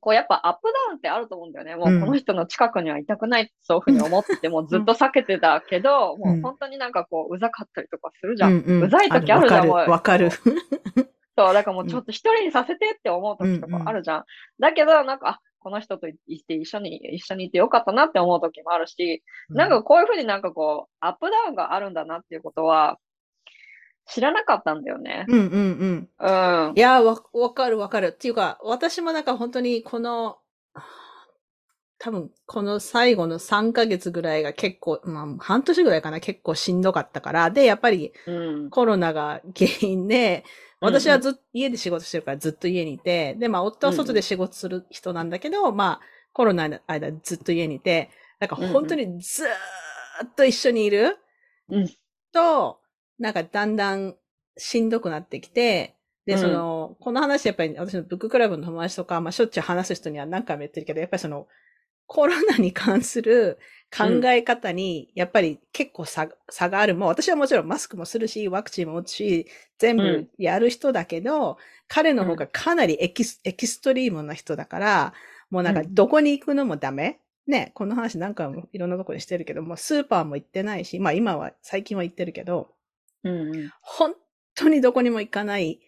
Speaker 2: こうやっぱアップダウンってあると思うんだよね。もうこの人の近くにはいたくないってそういうふうに思ってて、もうずっと避けてたけど、もう本当になんかこう、うざかったりとかするじゃん。
Speaker 1: うん
Speaker 2: うざい時あるじゃん、もう。
Speaker 1: わかる。
Speaker 2: そう、だからもうちょっと一人にさせてって思う時とかあるじゃん。だけど、なんか、あ、この人といて一緒に、一緒にいてよかったなって思う時もあるし、なんかこういうふうになんかこう、アップダウンがあるんだなっていうことは、知らなかったんだよね。
Speaker 1: うんうんうん。
Speaker 2: うん。
Speaker 1: いや、わ、わかるわかる。っていうか、私もなんか本当にこの、多分この最後の3ヶ月ぐらいが結構、まあ半年ぐらいかな、結構しんどかったから。で、やっぱり
Speaker 2: うん。
Speaker 1: コロナが原因で、私はずっと家で仕事してるからずっと家にいて、で、まあ夫は外で仕事する人なんだけど、まあコロナの間ずっと家にいて、なんか本当にずーっと一緒にいる
Speaker 2: うん。
Speaker 1: と、なんかだんだんしんどくなってきて、で、
Speaker 2: うん。
Speaker 1: その、この話やっぱり私のブッククラブの友達とか、まあしょっちゅう話す人には何回も言ってるけど、やっぱりその、コロナに関する考え方に、やっぱり結構差差がある。もう私はもちろんマスクもするし、ワクチンも打つし、全部やる人だけど、彼の方がかなりエキスエキストリームな人だから、もうなんか
Speaker 2: うん
Speaker 1: どこに行くのもダメ。ね、この話何回もいろんなところでしてるけども、スーパーも行ってないし、まあ今は、最近は行ってるけど、
Speaker 2: うんうん。
Speaker 1: 本当にどこにも行かない、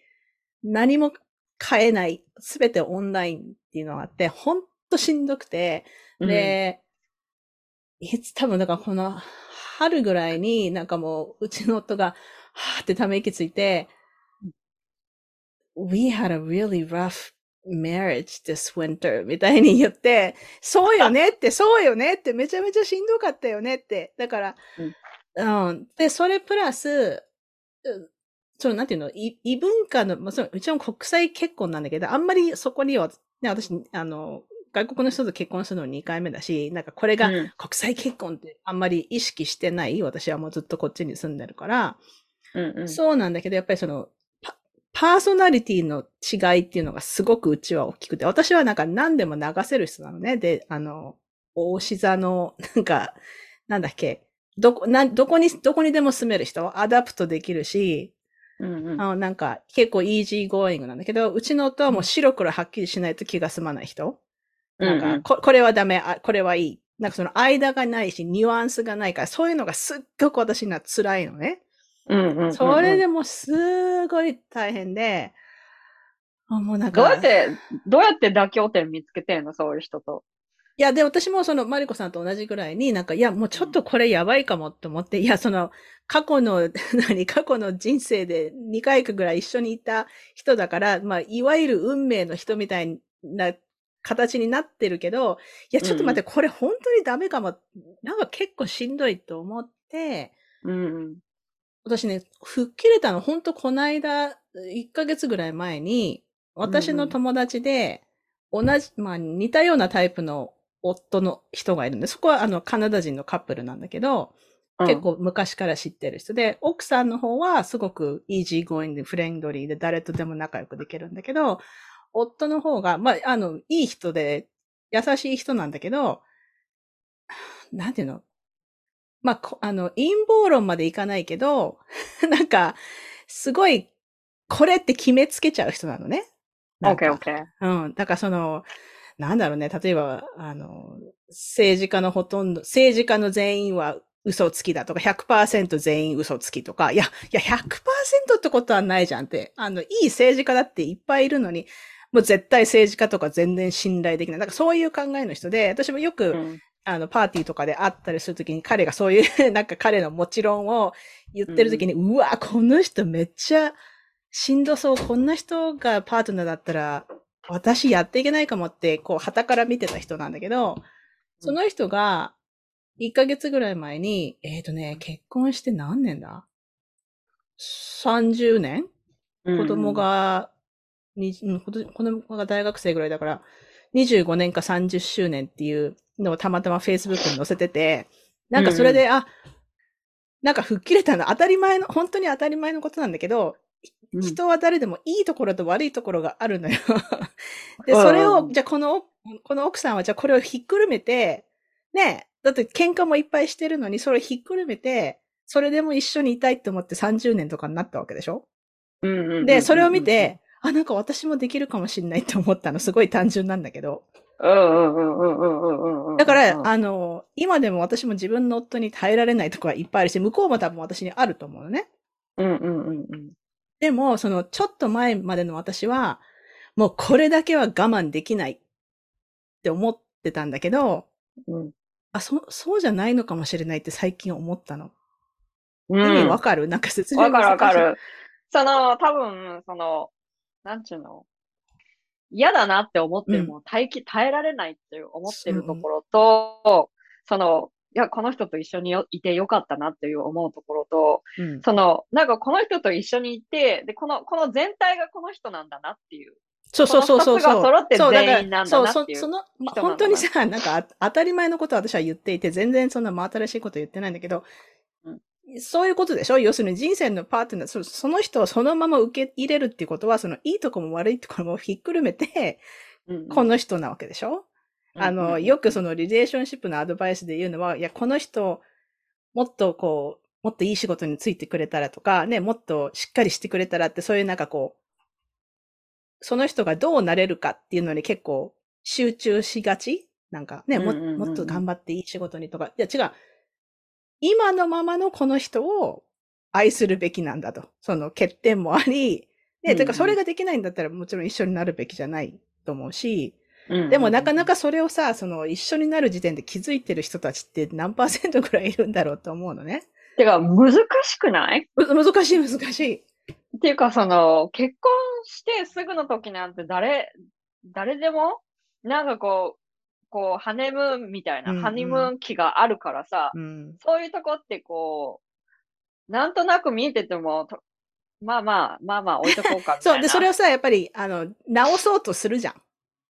Speaker 1: 何も買えない、すべてオンラインっていうのがあって、本当しんどくて、で、いつ多分だからこの春ぐらいになんかもううちの夫が、はーってため息ついて、We had a really rough marriage this winter みたいに言って、そうよねって、そうよねって、めちゃめちゃしんどかったよねって。だから、うん。で、それプラス、うその、なんていうの、異異文化の、まあ、そのうちの国際結婚なんだけど、あんまりそこには、ね、私、あの、外国の人と結婚するの2回目だし、なんかこれが
Speaker 2: うん
Speaker 1: 国際結婚ってあんまり意識してない。私はもうずっとこっちに住んでるから、
Speaker 2: うんうん。
Speaker 1: そうなんだけど、やっぱりその、パパーソナリティの違いっていうのがすごくうちは大きくて、私はなんか何でも流せる人なのね。で、あの、大志座の、なんか、なんだっけ、どこ、なん、どこに、どこにでも住める人、 adapt できるし、
Speaker 2: うんうん
Speaker 1: あの、なんか、結構イージーゴーイングなんだけど、うちの夫はもう白黒はっきりしないと気が済まない人。なんか、ここれはダメあ、これはいい。なんかその間がないし、ニュアンスがないから、そういうのがすっごく私には辛いのね。
Speaker 2: うんうんうんうん
Speaker 1: それでもうすごい大変で、あもうなんか、
Speaker 2: どうやって、どうやって妥協点見つけてんの？そういう人と。
Speaker 1: いや、で、私もその、マリコさんと同じぐらいになんか、いや、もうちょっとこれやばいかもって思って、いや、その、過去の、何、過去の人生で2回かぐらい一緒にいた人だから、まあ、いわゆる運命の人みたいな形になってるけど、いや、ちょっと待って、これ本当にダメかも。なんか結構しんどいと思って、
Speaker 2: うん。
Speaker 1: 私ね、吹っ切れたの、本当この間、1ヶ月ぐらい前に、私の友達で、同じ、まあ似たようなタイプの夫の人がいるんで、そこはあのカナダ人のカップルなんだけど、結構昔から知ってる人で、奥さんの方はすごくイージーゴーイングでフレンドリーで誰とでも仲良くできるんだけど、夫の方が、まあ、あの、いい人で、優しい人なんだけど、なんていうの？まあ、こあの、陰謀論までいかないけど、なんか、すごい、これって決めつけちゃう人なのね。
Speaker 2: OK, OK.
Speaker 1: うん。だからその、なんだろうね。例えば、あの、政治家のほとんど、政治家の全員は嘘つきだとか、100%全員嘘つきとか、いや、いや、100%ってことはないじゃんって。あの、いい政治家だっていっぱいいるのに、もう絶対政治家とか全然信頼できない。なんかそういう考えの人で、私もよく、
Speaker 2: うん
Speaker 1: あの、パーティーとかで会ったりするときに彼がそういう、なんか彼のもちろんを言ってるときに、うわ、この人めっちゃしんどそう。こんな人がパートナーだったら、私やっていけないかもって、こう、旗から見てた人なんだけど、その人が、1ヶ月ぐらい前に、えっ、とね、結婚して何年だ ?30 年？子供、が、にうん子供が大学生ぐらいだから、25年か30周年っていうのをたまたま Facebook に載せてて、なんかそれで、あ、なんか吹っ切れたの。当たり前の、本当に当たり前のことなんだけど、
Speaker 2: うん。
Speaker 1: 人は誰でもいいところと悪いところがあるのよ。で、
Speaker 2: うん
Speaker 1: それを、じゃあこの、この奥さんはじゃあこれをひっくるめて、ね、だって喧嘩もいっぱいしてるのに、それをひっくるめて、それでも一緒にいたいって思って30年とかになったわけでしょ？
Speaker 2: うんうんうん。
Speaker 1: で、それを見、て、あ、なんか私もできるかもしんないって思ったの、すごい単純なんだけど。
Speaker 2: うんうんうんうんうんうんうん。
Speaker 1: だから、
Speaker 2: うん
Speaker 1: あの、今でも私も自分の夫に耐えられないところはいっぱいあるし、向こうも多分私にあると思うのね。
Speaker 2: うんうんうんうん。
Speaker 1: でも、その、ちょっと前までの私は、もうこれだけは我慢できないって思ってたんだけど、
Speaker 2: うん
Speaker 1: あ、そ、そうじゃないのかもしれないって最近思ったの。
Speaker 2: うん
Speaker 1: 意味わかる、なんか説明
Speaker 2: わかるわか。る。その、多分、その、なんちゅうの、嫌だなって思って
Speaker 1: うん
Speaker 2: も耐えき、耐えられないっていう思ってるところと、その、いや、この人と一緒によいてよかったなっていう思うところと、
Speaker 1: うん。
Speaker 2: その、なんかこの人と一緒にいて、で、この、この全体がこの人なんだなっていう。
Speaker 1: そうそうそうそうそう。だからそうそその、本当にさ、なんかあ当たり前のことを私は言っていて、全然そんな真新しいこと言ってないんだけど、そういうことでしょ？要するに人生のパートナー、そその人をそのまま受け入れるっていうことは、そのいいとこも悪いところもひっくるめて、
Speaker 2: うん
Speaker 1: この人なわけでしょ、あの、よくそのリレーションシップのアドバイスで言うのは、いや、この人、もっとこう、もっといい仕事についてくれたらとか、ね、もっとしっかりしてくれたらって、そういうなんかこう、その人がどうなれるかっていうのに結構集中しがち？なんかね、も
Speaker 2: うんうんうんうん。
Speaker 1: もっと頑張っていい仕事にとか。いや違う。今のままのこの人を愛するべきなんだと。その欠点もあり、ね、
Speaker 2: うん
Speaker 1: かそれができないんだったらもちろん一緒になるべきじゃないと思うし、
Speaker 2: うん
Speaker 1: でもなかなかそれをさ、その一緒になる時点で気づいてる人たちって何パーセントくらいいるんだろうと思うのね。
Speaker 2: てか、難しくない？
Speaker 1: む難しい難しい。
Speaker 2: っていうか、その、結婚してすぐの時なんて誰、誰でも、なんかこう、こう、ハネムーンみたいな、
Speaker 1: うんうん
Speaker 2: ハニムーン期があるからさ、
Speaker 1: うん。
Speaker 2: そういうとこってこう、なんとなく見えてても、とまあまあ、まあまあ置いとこうかみたいな。
Speaker 1: そう。で、それをさ、やっぱり、あの、直そうとするじゃん。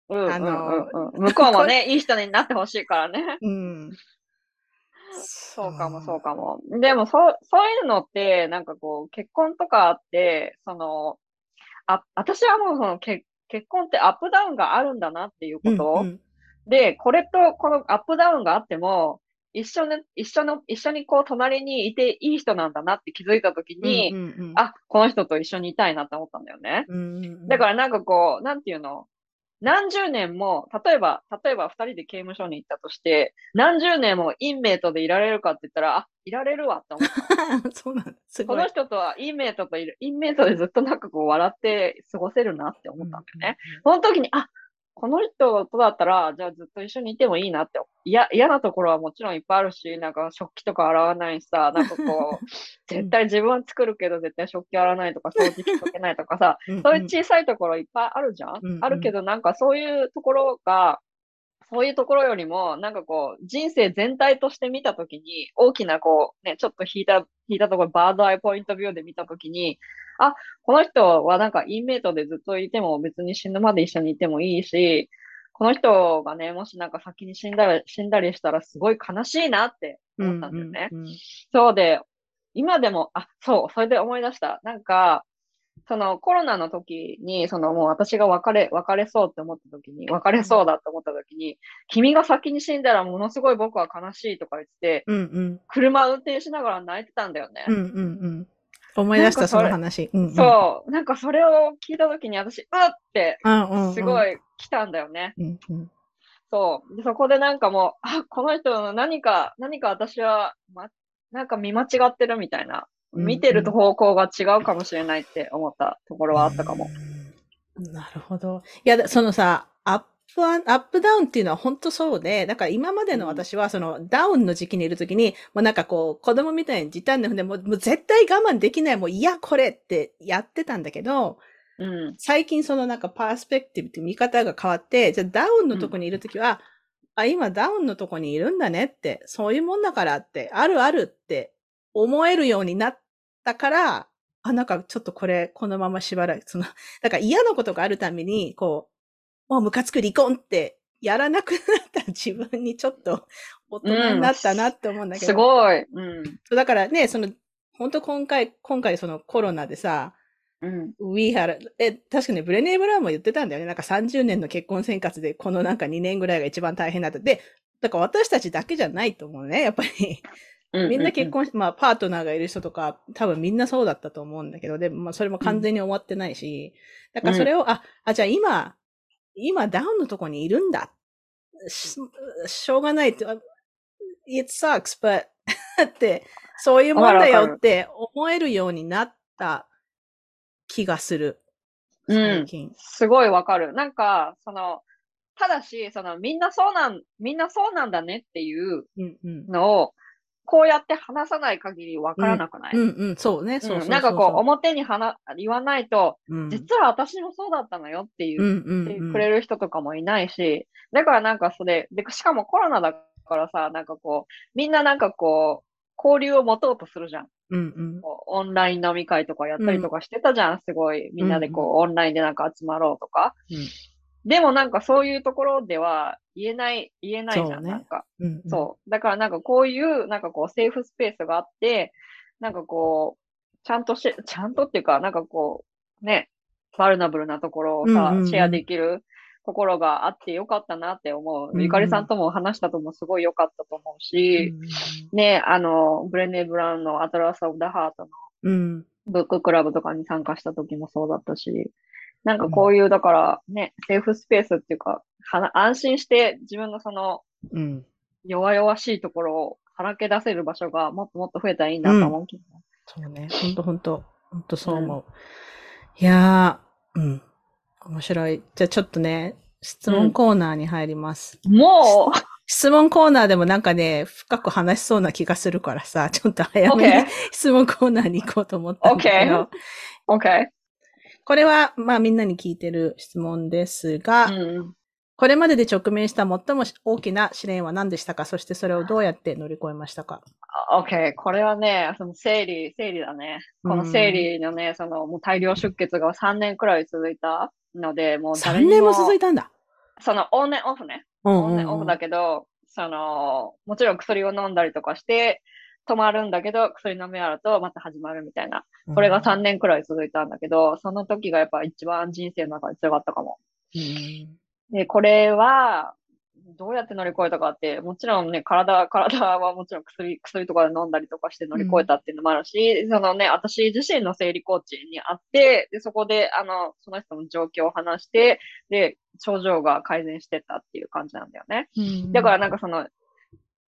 Speaker 2: うんうん
Speaker 1: あの
Speaker 2: うんうん、向こうもね、いい人になってほしいからね。
Speaker 1: うん。
Speaker 2: そうかも、そうかも。でも、そう、そういうのって、なんかこう、結婚とかあって、その、あ、私はもうその、け結婚ってアップダウンがあるんだなっていうこと、で、これとこのアップダウンがあっても、一緒に、一緒の、一緒にこう隣にいていい人なんだなって気づいたときに、
Speaker 1: うんうんうん、
Speaker 2: あ、この人と一緒にいたいなって思ったんだよね。
Speaker 1: うんうんうん、
Speaker 2: だからなんかこう、なんていうの？何十年も、例えば、例えば二人で刑務所に行ったとして、何十年もインメイトでいられるかって言ったら、あ、いられるわって思った。
Speaker 1: そうなんだ。す。
Speaker 2: この人とはインメイトといる、インメイトでずっとなんかこう笑って過ごせるなって思ったんだよね。その時に、あ、この人とだったら、じゃあずっと一緒にいてもいいなって。嫌、嫌なところはもちろんいっぱいあるし、なんか食器とか洗わないしさ、なんかこう、絶対自分は作るけど絶対食器洗わないとか、掃除機かけないとかさ、そういう小さいところいっぱいあるじゃん、
Speaker 1: うんうん。
Speaker 2: あるけどなんかそういうところが、そういうところよりも、なんかこう、人生全体として見たときに、大きなこう、ね、ちょっと引いた、引いたところ、バードアイポイントビューで見たときに、あ、この人はなんかインメイトでずっといても別に死ぬまで一緒にいてもいいし、この人がね、もしなんか先に死んだら、死んだりしたらすごい悲しいなって思ったんだよね。
Speaker 1: うんうんうん
Speaker 2: そうで、今でも、あ、そう、それで思い出した。なんか、そのコロナの時に、そのもう私が別れ、別れそうって思った時に、別れそうだって思った時に、君が先に死んだらものすごい僕は悲しいとか言って、
Speaker 1: うんうん
Speaker 2: 車運転しながら泣いてたんだよね。
Speaker 1: うんうんうん。思い出した、その話。うんうん
Speaker 2: そう、なんかそれを聞いた時に私、うっって、
Speaker 1: うんうんうん
Speaker 2: すごい来たんだよね。
Speaker 1: うんうん
Speaker 2: そう。でそこでなんかもう、あ、この人の何か、何か私は、ま、なんか見間違ってるみたいな。
Speaker 1: うん
Speaker 2: 見てる方向が違うかもしれないって思ったところはあったかも。
Speaker 1: うんなるほど。いや、そのさ、アップアップダウンっていうのは本当そうで、だから今までの私はそのダウンの時期にいる時に、もうなんかこう子供みたいに時短で、もうもう絶対我慢できない、もういやこれってやってたんだけど、
Speaker 2: うん。
Speaker 1: 最近そのなんかパースペクティブって見方が変わって、じゃあダウンのとこにいるときは、あ、今ダウンのとこにいるんだねって、そういうもんだからって、あるあるって思えるようになったから、あ、なんかちょっとこれ、このまましばらく、その、だから嫌なことがあるために、こう、もうムカつく離婚ってやらなくなった自分にちょっと大人になったなって思うんだけど。
Speaker 2: すごい。うん。
Speaker 1: だからね、その、本当今回、今回そのコロナでさ、
Speaker 2: うん。
Speaker 1: We had, え、確かにブレネー・ブラウンも言ってたんだよね。なんか30年の結婚生活で、このなんか2年ぐらいが一番大変だった。で、だから私たちだけじゃないと思うね。やっぱり。
Speaker 2: うん
Speaker 1: みんな結婚し、まあパートナーがいる人とか、多分みんなそうだったと思うんだけど、でもまあそれも完全に終わってないし、だからそれを、あ、あ、じゃあ今、今ダウンのとこにいるんだ。ししょうがないって、あ it sucks, but って、そういうもんだよって思えるようになった気がする。
Speaker 2: うん。すごいわかる。なんか、その、ただし、その、みんなそうなん、みんなそうなんだねっていう
Speaker 1: うんうん。
Speaker 2: こうやって話さない限りわからなくない、
Speaker 1: うんうん、そうね、そうそうそうそう。
Speaker 2: うんなんかこう、表に話、言わないと、
Speaker 1: うん、
Speaker 2: 実は私もそうだったのよっていうくれる人とかもいないし、だからなんかそれ、で、しかもコロナだからさ、なんかこう、みんななんかこう、交流を持とうとするじゃん。
Speaker 1: うんうん。
Speaker 2: オンライン飲み会とかやったりとかしてたじゃん、すごい。みんなでこう、オンラインでなんか集まろうとか。
Speaker 1: うん
Speaker 2: でもなんかそういうところでは言えない、言えないじゃん、
Speaker 1: ね
Speaker 2: なんか。
Speaker 1: うんうん
Speaker 2: そう。だからなんかこういう、なんかこう、セーフスペースがあって、なんかこう、ちゃんとし、ちゃんとっていうか、なんかこう、ね、バルナブルなところをさ、
Speaker 1: うんうんうん
Speaker 2: シェアできるところがあってよかったなって思う。
Speaker 1: うんうん
Speaker 2: ゆかりさんとも話したともすごい良かったと思うし、ね、あの、ブレネー・ブラウンのアトラス・オブ・ダ・ハートの
Speaker 1: うん。
Speaker 2: ブッククラブとかに参加した時もそうだったし、なんかこういう、だからね、セーフスペースっていうか、はな安心して自分のその
Speaker 1: うん。
Speaker 2: 弱々しいところをさらけ出せる場所がもっともっと増えたらいいなと思うけどね。
Speaker 1: そうね。ほんとほんと。ほんとそう思う。いやー、うん。面白い。じゃあちょっとね、質問コーナーに入ります。
Speaker 2: も
Speaker 1: 質問コーナーでもなんかね、深く話しそうな気がするからさ、ちょっと早めに
Speaker 2: OK
Speaker 1: 質問コーナーに行こうと思ったんだけど。
Speaker 2: う、OK。
Speaker 1: これは、まあみんなに聞いてる質問ですが、
Speaker 2: うん。
Speaker 1: これまでで直面した最も大きな試練は何でしたか？そしてそれをどうやって乗り越えましたか
Speaker 2: ？OK。これはね、その生理、生理だね。この生理のね、そのもう大量出血が3年くらい続いたので、もう誰
Speaker 1: ?3
Speaker 2: に
Speaker 1: 年も続いたんだ？
Speaker 2: そのオンネオフね。
Speaker 1: うん
Speaker 2: オンネオフだけど、その、もちろん薬を飲んだりとかして、止まるんだけど、薬飲み終わるとまた始まるみたいな。これが3年くらい続いたんだけど、その時がやっぱ一番人生の中で強かったかも。
Speaker 1: うん
Speaker 2: で、これは、どうやって乗り越えたかって、もちろんね、体、体はもちろん薬、薬とかで飲んだりとかして乗り越えたっていうのもあるし、そのね、私自身の生理コーチに会って、で、そこで、あの、その人の状況を話して、で、症状が改善してったっていう感じなんだよね。
Speaker 1: うん
Speaker 2: だからなんかその、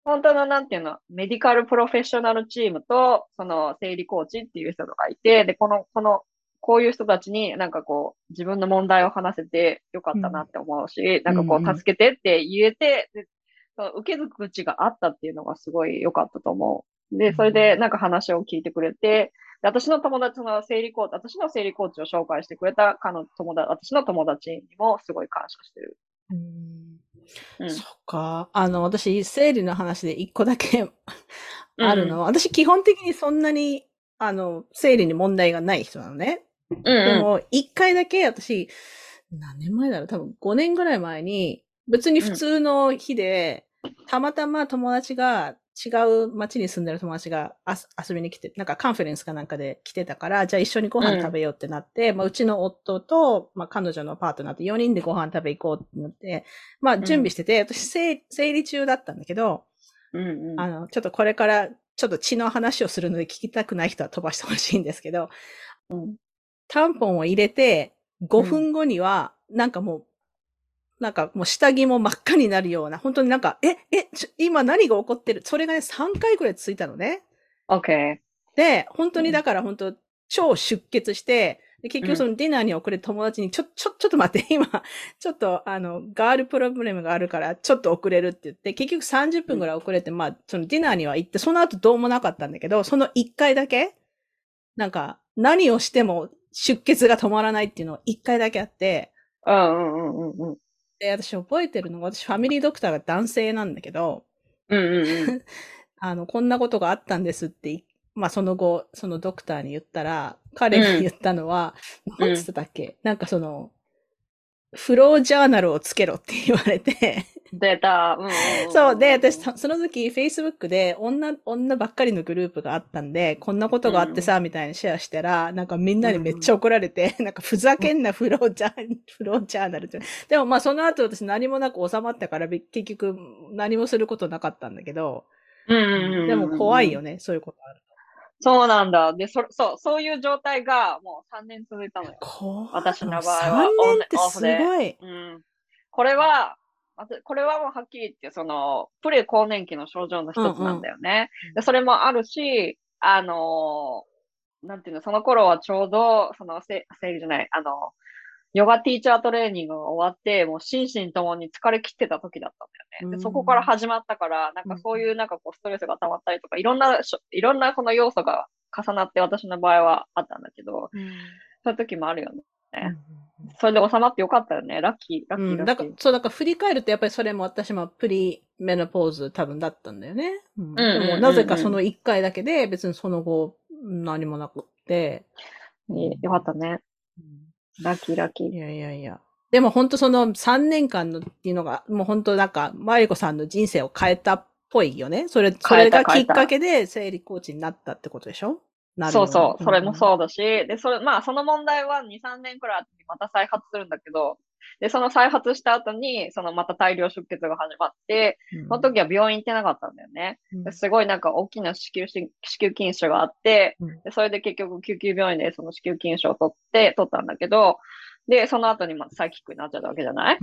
Speaker 2: 本当のなんていうの、メディカルプロフェッショナルチームと、その生理コーチっていう人とかいて、で、この、この、こういう人たちになんかこう、自分の問題を話せてよかったなって思うし、なんかこ
Speaker 1: うんうん
Speaker 2: う、助けてって言えて、でその受け口があったっていうのがすごい良かったと思う。で、それでなんか話を聞いてくれて、で私の友達の生理コーチ、私の生理コーチを紹介してくれた彼の友達、私の友達にもすごい感謝してる。
Speaker 1: うん
Speaker 2: うん。
Speaker 1: そっか。あの、私、生理の話で一個だけあるの
Speaker 2: うん
Speaker 1: は、私基本的にそんなに、あの、生理に問題がない人なのね。
Speaker 2: うん
Speaker 1: でも、一回だけ私、何年前だろう多分5年ぐらい前に、別に普通の日で、たまたま友達が、違う町に住んでる友達が遊びに来て、なんかカンファレンスかなんかで来てたから、じゃあ一緒にご飯食べようってなって、まあうちの夫と、まあ彼女のパートナーと4人でご飯食べ行こうってなって、まあ準備してて、私生生理中だったんだけど、
Speaker 2: うんうん。
Speaker 1: あの、ちょっとこれから、ちょっと血の話をするので聞きたくない人は飛ばしてほしいんですけど、
Speaker 2: うん。
Speaker 1: タンポンを入れて、5分後には、なんかもう、なんかもう下着も真っ赤になるような、本当になんか、え、え、今何が起こってる？それがね、3回くらい続いたのね。
Speaker 2: OK。
Speaker 1: で、本当にだから本当、超出血して、で結局そのディナーに遅れて友達に、ちょ、ちょ、ちょっと待って、今、ちょっとあの、ガールプロブレムがあるから、ちょっと遅れるって言って、結局30分くらい遅れて、まあ、そのディナーには行って、その後どうもなかったんだけど、その1回だけ、なんか、何をしても出血が止まらないっていうのを1回だけあって、
Speaker 2: うんうんうんうんうん。
Speaker 1: で、私覚えてるのが、私ファミリードクターが男性なんだけど、
Speaker 2: うんうんうん。
Speaker 1: あの、こんなことがあったんですってい、まあその後、そのドクターに言ったら、彼が言ったのは、
Speaker 2: うん
Speaker 1: なんつってたっけ、なんかその、フロージャーナルをつけろって言われて、
Speaker 2: データ。うんうんうん。
Speaker 1: そう、で、私、そその時、Facebook で女、女ばっかりのグループがあったんで、こんなことがあってさ、みたいにシェアしたら、なんかみんなにめっちゃ怒られて、なんかふざけんな、フロージャー、フロージャーナルって。でもまあその後私何もなく収まったから、び結局何もすることなかったんだけど、
Speaker 2: うんうんうんうん。
Speaker 1: でも怖いよね、そういうことあると。
Speaker 2: そうなんだ。で、そ、そう、そういう状態がもう3年続いたのよ。私の場合は
Speaker 1: 3年ってすごい。
Speaker 2: うん。これは、これはもうはっきり言って、その、プレ更年期の症状の一つなんだよね。
Speaker 1: うん
Speaker 2: でそれもあるし、あのーなんていうの、その頃はちょうど、その、せ生理じゃない、あの、ヨガティーチャートレーニングが終わって、もう心身ともに疲れ切ってた時だったんだよね。
Speaker 1: うん
Speaker 2: でそこから始まったから、なんかそういうなんかこうストレスが溜まったりとか、いろんなしょ、いろんなこの要素が重なって私の場合はあったんだけど、そういう時もあるよね。それで収まってよかったよね。ラッキー、ラッキー、
Speaker 1: うん。だから、そう、だから振り返ると、やっぱりそれも私もプリメノポーズ多分だったんだよね。うんでもなぜかその一回だけで、別にその後、何もなくって。
Speaker 2: いいよかったね。ラッキー、ラッキー。
Speaker 1: いやいやいや。でも本当その3年間のっていうのが、もう本当なんか、マリコさんの人生を変えたっぽいよね。それ、それがきっかけで生理コーチになったってことでしょ？
Speaker 2: そうそう、それも
Speaker 1: う
Speaker 2: そうだし、で、それ、まあ、その問題は2、3年くらい後にまた再発するんだけど、で、その再発した後に、そのまた大量出血が始まって、
Speaker 1: ん。
Speaker 2: その時は病院行ってなかったんだよね。
Speaker 1: うん。
Speaker 2: ですごいなんか大きな子宮し子宮筋腫があって
Speaker 1: うん、
Speaker 2: でそれで結局救急病院でその子宮筋腫を取って、取ったんだけど、で、その後にまたサイキックになっちゃったわけじゃない？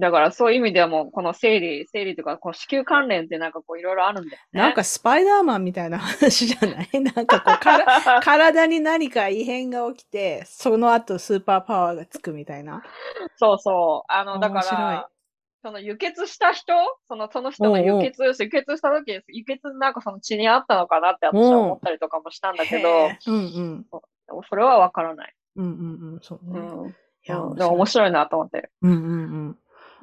Speaker 2: だからそういう意味ではもうこの生理、生理とかこう子宮関連ってなんかこういろいろあるんだよね。
Speaker 1: なんかスパイダーマンみたいな話じゃない？なんかこうから、体に何か異変が起きて、その後スーパーパワーがつくみたいな？
Speaker 2: そうそう。あの、だから、その輸血した人？その、その人の
Speaker 1: おうおう
Speaker 2: 輸血、輸血した時、輸血なんかその血にあったのかなって私は思ったりとかもしたんだけど、
Speaker 1: うんうん。
Speaker 2: それはわからない。
Speaker 1: うんうんうん。そうね。
Speaker 2: うん。
Speaker 1: いや、
Speaker 2: うんでも面白いなと思って。
Speaker 1: うんうん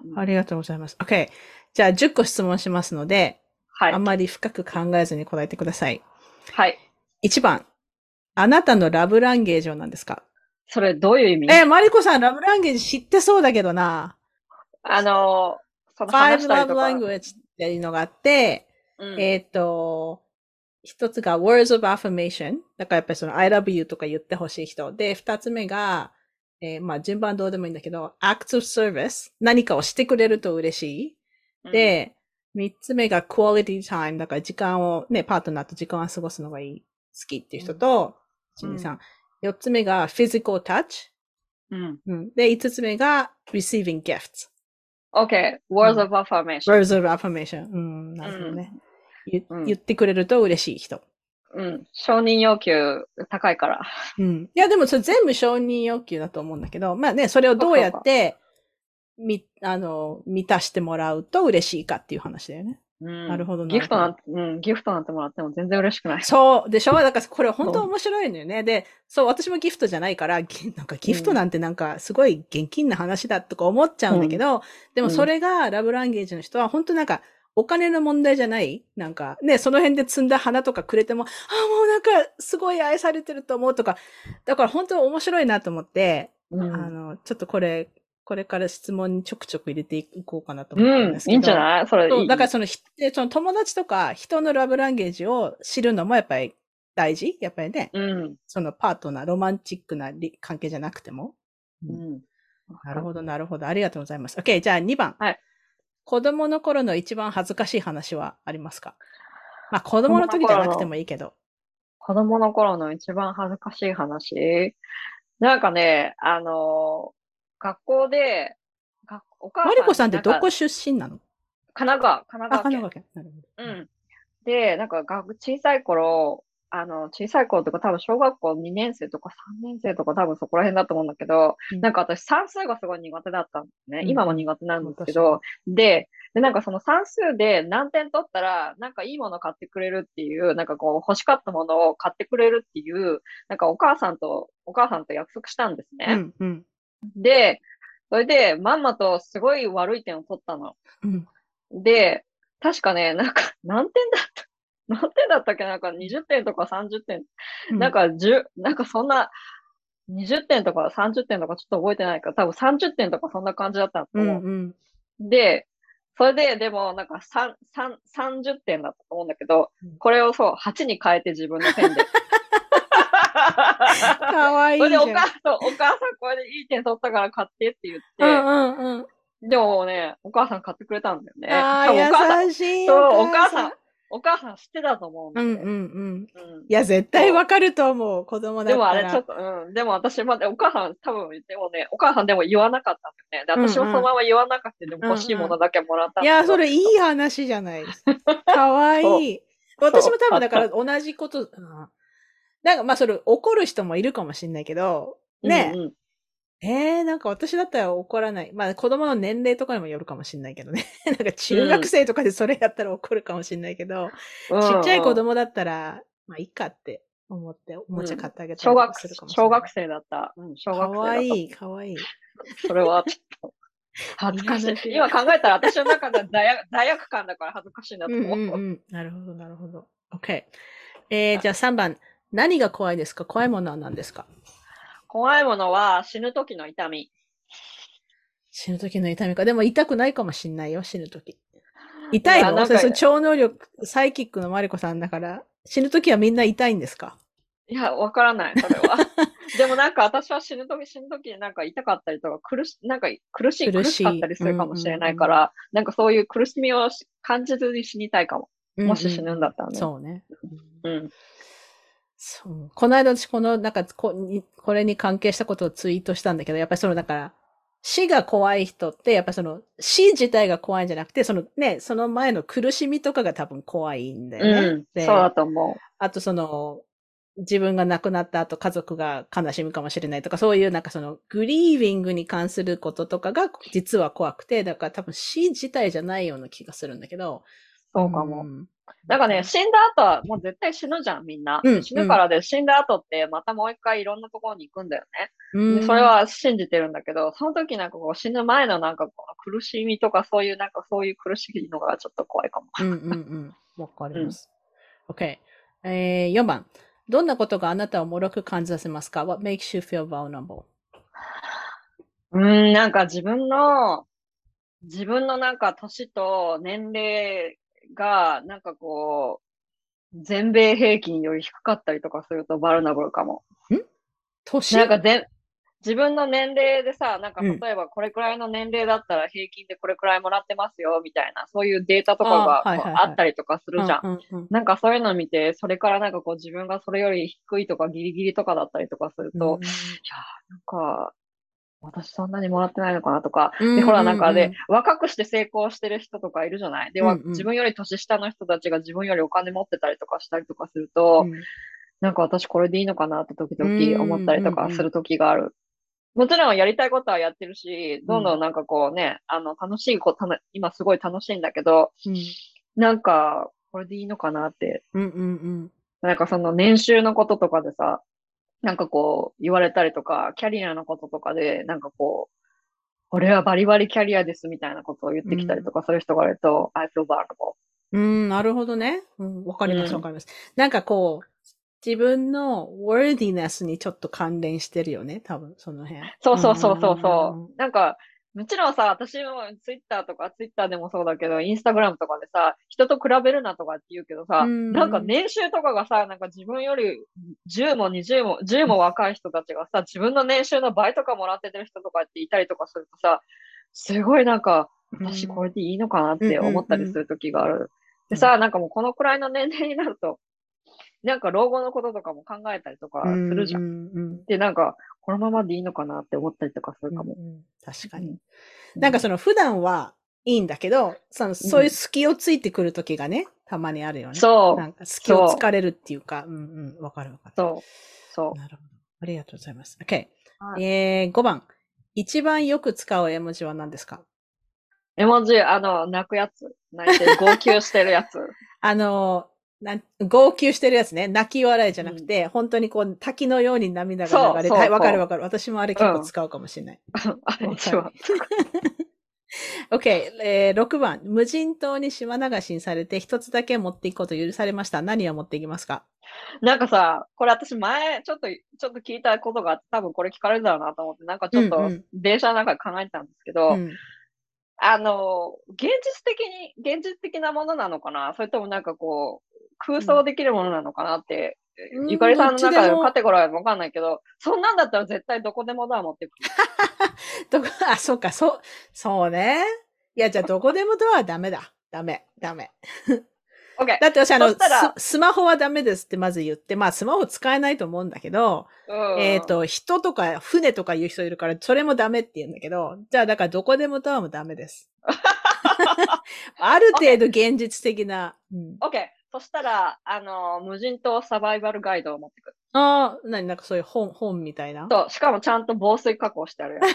Speaker 1: うん。ありがとうございます。OK。じゃあ10個質問しますので、
Speaker 2: はい
Speaker 1: あん。まり深く考えずに答えてください。
Speaker 2: はい。
Speaker 1: 1番。あなたのラブランゲージは何ですか？
Speaker 2: それどういう意味？
Speaker 1: え、マリコさんラブランゲージ知ってそうだけどな。
Speaker 2: あの、その話したり
Speaker 1: Love
Speaker 2: とか。
Speaker 1: Language っていうのがあって、
Speaker 2: うん
Speaker 1: えっ、と、一つが Words of Affirmation。だからやっぱりその I love you とか言ってほしい人。で、二つ目が、えーまあ順番どうでもいいんだけど、Acts of Service。何かをしてくれると嬉しい。
Speaker 2: うん、
Speaker 1: で、三つ目が Quality Time。だから時間を、ね、パートナーと時間を過ごすのがいい、好きっていう人と、
Speaker 2: うん
Speaker 1: 1、2、3。四つ目が Physical Touch。
Speaker 2: うん。
Speaker 1: うん。で、五つ目が Receiving Gifts。
Speaker 2: OK. Words of affirmation.
Speaker 1: Words of Affirmation。うん、なるほどね。言
Speaker 2: うん
Speaker 1: 言ってくれると嬉しい人。
Speaker 2: うん。承認要求高いから。
Speaker 1: うん。いや、でもそれ全部承認要求だと思うんだけど、まあね、それをどうやって、み、あの、満たしてもらうと嬉しいかっていう話だよね。
Speaker 2: うん。
Speaker 1: なるほどな
Speaker 2: ギフトなんて、うん、ギフトなんてもらっても全然嬉しくない。
Speaker 1: そう。でしょだからこれ本当面白いのよね。で、そう、私もギフトじゃないから、ぎ なんかギフトなんてなんかすごい現金な話だとか思っちゃうんだけど、でもそれがラブランゲージの人は本当なんか、お金の問題じゃない？なんか、ね、その辺で摘んだ花とかくれても、あ、もうなんか、すごい愛されてると思うとか、だから本当面白いなと思って、
Speaker 2: うん。
Speaker 1: あの、ちょっとこれ、これから質問にちょくちょく入れていこうかなと思ってる
Speaker 2: うんん
Speaker 1: で、すけど。
Speaker 2: いいんじゃない？それいい。
Speaker 1: だからそのその友達とか人のラブランゲージを知るのもやっぱり大事？やっぱりね、
Speaker 2: うん。
Speaker 1: そのパートナー、ロマンチックなり関係じゃなくても。
Speaker 2: うん。
Speaker 1: なるほど、なるほど。ありがとうございます。OK、じゃあ2番。
Speaker 2: はい。
Speaker 1: 子供の頃の一番恥ずかしい話はありますか？まあ子供の時じゃなくてもいいけど。
Speaker 2: 子供の頃の一番恥ずかしい話？なんかね、あの、学校で、がお母さん
Speaker 1: マリコさんってどこ出身なの？
Speaker 2: 神奈川、神
Speaker 1: あ、
Speaker 2: 奈川県
Speaker 1: 神奈。川県。なるほど。
Speaker 2: うん。で、なんか学、小さい頃、あの、小さい頃とか多分小学校2年生とか3年生とか多分そこら辺だと思うんだけど、
Speaker 1: うん
Speaker 2: なんか私算数がすごい苦手だったんですね。
Speaker 1: うん
Speaker 2: 今も苦手なんですけど、で、で、なんかその算数で何点取ったら、なんかいいもの買ってくれるっていう、なんかこう欲しかったものを買ってくれるっていう、なんかお母さんと、お母さんと約束したんですね。
Speaker 1: うん、うん。
Speaker 2: で、それで、まんまとすごい悪い点を取ったの。
Speaker 1: うん。
Speaker 2: で、確かね、なんか、何点だった何点だったっけ？なんか20点とか30点。
Speaker 1: うん
Speaker 2: なん、か10、なんかそんな、20点とか30点とかちょっと覚えてないから、多分30点とかそんな感じだったと
Speaker 1: うん、
Speaker 2: 思う。
Speaker 1: うん。
Speaker 2: で、それで、でも、なんか3、3、30点だったと思うんだけど
Speaker 1: うん、
Speaker 2: これをそう、8に変えて自分のペンで。
Speaker 1: かわいい
Speaker 2: それ
Speaker 1: じゃん。
Speaker 2: でお母さん、お母さんこれでいい点取ったから買ってって言って、
Speaker 1: うんうんうん。
Speaker 2: でもね、お母さん買ってくれたんだよね。
Speaker 1: ああ、優しい。
Speaker 2: そう、お母さん。、お母さん知ってたと思うんだよね。
Speaker 1: うんうんうん。
Speaker 2: うん
Speaker 1: いや、絶対わかると思う。子供だったら。
Speaker 2: でもあれちょっと、うん。でも私まで、お母さん多分、でもね、お母さんでも言わなかったんだよね。で、私もそのまま言わなかったでも欲しいものだけもらったんだけど
Speaker 1: いや、それいい話じゃないですか。かわいい。私も多分だから同じこと、うんなんかまあそれ怒る人もいるかもしれないけど、ね、
Speaker 2: うんうん
Speaker 1: えー、なんか私だったら怒らない。まあ子供の年齢とかにもよるかもしれないけどね。なんか中学生とかでそれやったら怒るかもしれないけど、
Speaker 2: うん
Speaker 1: ちっちゃい子供だったら、まあいいかって思っておもちゃ買ってあげたりと
Speaker 2: 小学
Speaker 1: かするかもしれない。
Speaker 2: 小学生だった。うん、小
Speaker 1: か
Speaker 2: 学生だった。
Speaker 1: わいい、かわいい。
Speaker 2: それはちょっと、恥ずかし
Speaker 1: い。
Speaker 2: 今考えたら私の中で罪悪罪悪感だから恥ずかしいなと
Speaker 1: うん
Speaker 2: 思う。
Speaker 1: うんうん。なるほど、なるほど。OK。えー、じゃあ3番。何が怖いですか？怖いものは何ですか？
Speaker 2: 怖いものは死ぬ時の痛み。
Speaker 1: 死ぬ時の痛みか。でも痛くないかもしんないよ、死ぬ時。痛いの？それそれ超能力、サイキックのマリコさんだから、死ぬ時はみんな痛いんですか？
Speaker 2: いや、わからない、それは。でもなんか私は死ぬ時、死ぬ時なんか痛かったりとか、苦し、なんか苦しい、苦
Speaker 1: 苦
Speaker 2: しかったりするかもしれないから、なんかそういう苦しみをし感じずに死にたいかも。もし死ぬんだったらね。
Speaker 1: そうね。
Speaker 2: うん。
Speaker 1: そう。この間私この、なんかこに、これに関係したことをツイートしたんだけど、やっぱりその、だから、死が怖い人って、やっぱりその、死自体が怖いんじゃなくて、そのね、その前の苦しみとかが多分怖いんだよね。
Speaker 2: うん。
Speaker 1: で
Speaker 2: そうだと思
Speaker 1: あとその、自分が亡くなった後家族が悲しむかもしれないとか、そういうなんかその、グリービングに関することとかが実は怖くて、だから多分死自体じゃないような気がするんだけど。
Speaker 2: う。そうかも。
Speaker 1: ん
Speaker 2: なんかね、死んだ後はもう絶対死ぬじゃん、みんな。
Speaker 1: うん
Speaker 2: 死ぬからで、死んだ後ってまたもう一回いろんなところに行くんだよね。
Speaker 1: うん
Speaker 2: でそれ、は信じてるんだけど、その時なんかこう死ぬ前のなんかこの苦しみとかそういうなんかそういう苦しいのがちょっと怖いかも。
Speaker 1: うんうんうん。わかります。OK。えー、4番。どんなことがあなたを脆く感じさせますか ?What makes you feel vulnerable?
Speaker 2: うーん、なんか自分の、自分のなんか年と年齢が、なんかこう、全米平均より低かったりとかするとバルナブルかも。
Speaker 1: 年？
Speaker 2: なんか全、自分の年齢でさ、なんか
Speaker 1: うん。
Speaker 2: 例えばこれくらいの年齢だったら平均でこれくらいもらってますよ、みたいな、そういうデータとかが
Speaker 1: あ
Speaker 2: ったりとかするじゃん。なんかそういうのを見て、それからなんかこう自分がそれより低いとかギリギリとかだったりとかすると、
Speaker 1: うん。
Speaker 2: いやーなんか、私そんなにもらってないのかなとか、
Speaker 1: うん
Speaker 2: で、ほら、なんかで、
Speaker 1: うん
Speaker 2: 若くして成功してる人とかいるじゃない？で、わ
Speaker 1: うんうん。
Speaker 2: 自分より年下の人たちが自分よりお金持ってたりとかしたりとかすると、
Speaker 1: うん。
Speaker 2: なんか私これでいいのかなって時
Speaker 1: うん
Speaker 2: 々思ったりとかする時がある。もちろんやりたいことはやってるし、どんどんなんかこうね、あの、楽しいこと、今すごい楽しいんだけど、
Speaker 1: うん。
Speaker 2: なんか、これでいいのかなって、
Speaker 1: うんうん。
Speaker 2: なんかその年収のこととかでさ、なんかこう言われたりとか、キャリアのこととかで、なんかこう、俺はバリバリキャリアですみたいなことを言ってきたりとか、そういう人がいると、I feel vulnerable.
Speaker 1: うん。うん、なるほどね。うん、わかります、
Speaker 2: うん
Speaker 1: わかります。なんかこう、自分の worthiness にちょっと関連してるよね、多分、その辺。
Speaker 2: そうそうそうそうそう。なんか、もちろんさ、私もツイッターとか、ツイッターでもそうだけど、インスタグラムとかでさ、人と比べるなとかって言うけどさ、
Speaker 1: うん。
Speaker 2: なんか年収とかがさ、なんか自分より10も20も、10も若い人たちがさ、自分の年収の倍とかもらっててる人とかっていたりとかするとさ、すごいなんか、私これでいいのかなって思ったりする時がある。でさ、なんかもうこのくらいの年齢になると、なんか老後のこととかも考えたりとかするじゃん。
Speaker 1: うんうん
Speaker 2: で、なんか、このままでいいのかなって思ったりとかす
Speaker 1: うん
Speaker 2: るかも。
Speaker 1: うんうん確かに。
Speaker 2: うん
Speaker 1: なんかその普段はいいんだけど、そのそういう隙をついてくる時がね、たまにあるよね。
Speaker 2: そう
Speaker 1: なんか隙をつかれるっていうか、うんうん、わかるわかる。
Speaker 2: そう。そう。
Speaker 1: なるほど。ありがとうございます。OK。
Speaker 2: はい
Speaker 1: えー、5番。一番よく使う絵文字は何ですか？
Speaker 2: 絵文字、あの、泣くやつ。泣いてる、号泣してるやつ。
Speaker 1: あの、なん号泣してるやつね。泣き笑いじゃなくて、本当にこう、滝のように涙が流れて、わかるわかる。私もあれ結構使うかもしれない。
Speaker 2: あれ一番。
Speaker 1: OK、えー、6番。無人島に島流しにされて一つだけ持っていくこと許されました。何を持っていきますか？
Speaker 2: なんかさ、これ私前、ちょっと、ちょっと聞いたことがあって、多分これ聞かれるだろうなと思って、なんかちょっと
Speaker 1: うんうん、
Speaker 2: 電車の中で考えてたんですけど、
Speaker 1: うん。
Speaker 2: あの、現実的に、現実的なものなのかな？それともなんかこう、空想できるものなのかなって、
Speaker 1: うん
Speaker 2: ゆかりさんの中でカテゴリーはわかんないけど、そんなんだったら絶対どこでもドア持ってくる。
Speaker 1: どこ、あ、そうか、そう、そうね。いや、じゃあどこでもドアはダメだ。ダメ、ダメ。
Speaker 2: OK。
Speaker 1: だって私、あのス、スマホはダメですってまず言って、まあスマホ使えないと思うんだけど、
Speaker 2: うん
Speaker 1: えっ、と、人とか船とか言う人いるから、それもダメって言うんだけど、じゃあだからどこでもドアもダメです。ある程度現実的な。うん。
Speaker 2: そしたら、あの、無人島サバイバルガイドを持ってくる。
Speaker 1: ああ、なになんかそういう本、本みたいな？
Speaker 2: そう、しかもちゃんと防水加工してあるや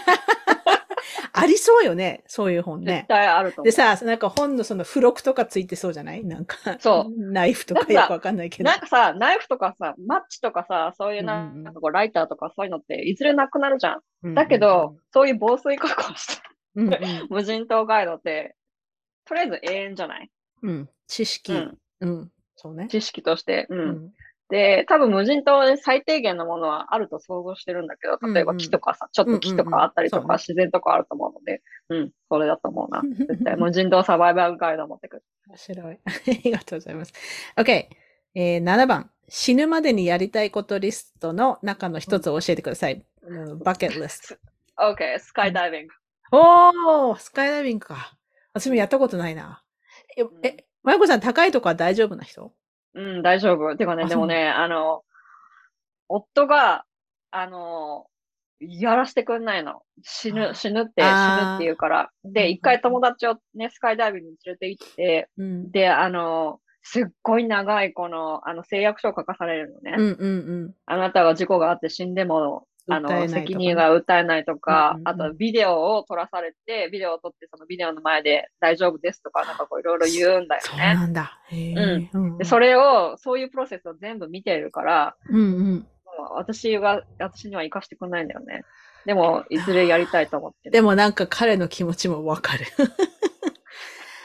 Speaker 1: ありそうよね。そういう本
Speaker 2: つ。
Speaker 1: ね
Speaker 2: 絶。対あると思う。
Speaker 1: でさ、なんか本のその付録とかついてそうじゃない？なんか。
Speaker 2: そう
Speaker 1: ナイフとかよくわかんないけど。
Speaker 2: なんかさ、ナイフとかさ、マッチとかさ、そういうな
Speaker 1: うん
Speaker 2: かこうライターとかそういうのっていずれなくなるじゃん。
Speaker 1: うん
Speaker 2: だけど、、そういう防水加工して
Speaker 1: うんうん
Speaker 2: 無人島ガイドって、とりあえず永遠じゃない、
Speaker 1: うん、うん知識、
Speaker 2: う
Speaker 1: うん。
Speaker 2: ん、
Speaker 1: そうね。
Speaker 2: 知識として。うん。
Speaker 1: うん
Speaker 2: で、多分無人島で最低限のものはあると想像してるんだけど、例えば木とかさ、ちょっと木とかあったりと
Speaker 1: うんうんうん
Speaker 2: か、自然とかあると思うので、うん、それだと思うな。絶対無人島サバイバルガイドを持ってくる。
Speaker 1: 面白い。ありがとうございます。OK。えー、7番。死ぬまでにやりたいことリストの中の一つを教えてください。うんバケットリスト。
Speaker 2: OK、スカイダイビング。
Speaker 1: おースカイダイビングか。私もやったことないな。え、え、まゆこさん高いとこは大丈夫な人？
Speaker 2: うん、大丈夫。てかね、
Speaker 1: あ
Speaker 2: でもね、あの、夫が、あの、やらしてくんないの。死ぬ、
Speaker 1: あ
Speaker 2: 死ぬって、死
Speaker 1: あー
Speaker 2: ぬって言うから。
Speaker 1: うん
Speaker 2: で、一回友達をね、スカイダイビングに連れて行って、
Speaker 1: うん。
Speaker 2: で、あの、すっごい長いこの、あの、誓約書を書かされるのね。
Speaker 1: うんうんうん。
Speaker 2: あなたが事故があって死んでも、あの、責任が訴えないとか、
Speaker 1: うんうんうん
Speaker 2: あとビデオを撮らされて、ビデオを撮ってそのビデオの前で大丈夫ですとか、なんかこういろいろ言うんだよ
Speaker 1: そう
Speaker 2: ね。
Speaker 1: なんだ。うん
Speaker 2: で、それを、そういうプロセスを全部見てるから、
Speaker 1: うんうん。
Speaker 2: もう私が、私には活かしてくんないんだよね。でも、いずれやりたいと思ってる。
Speaker 1: でもなんか彼の気持ちもわかる。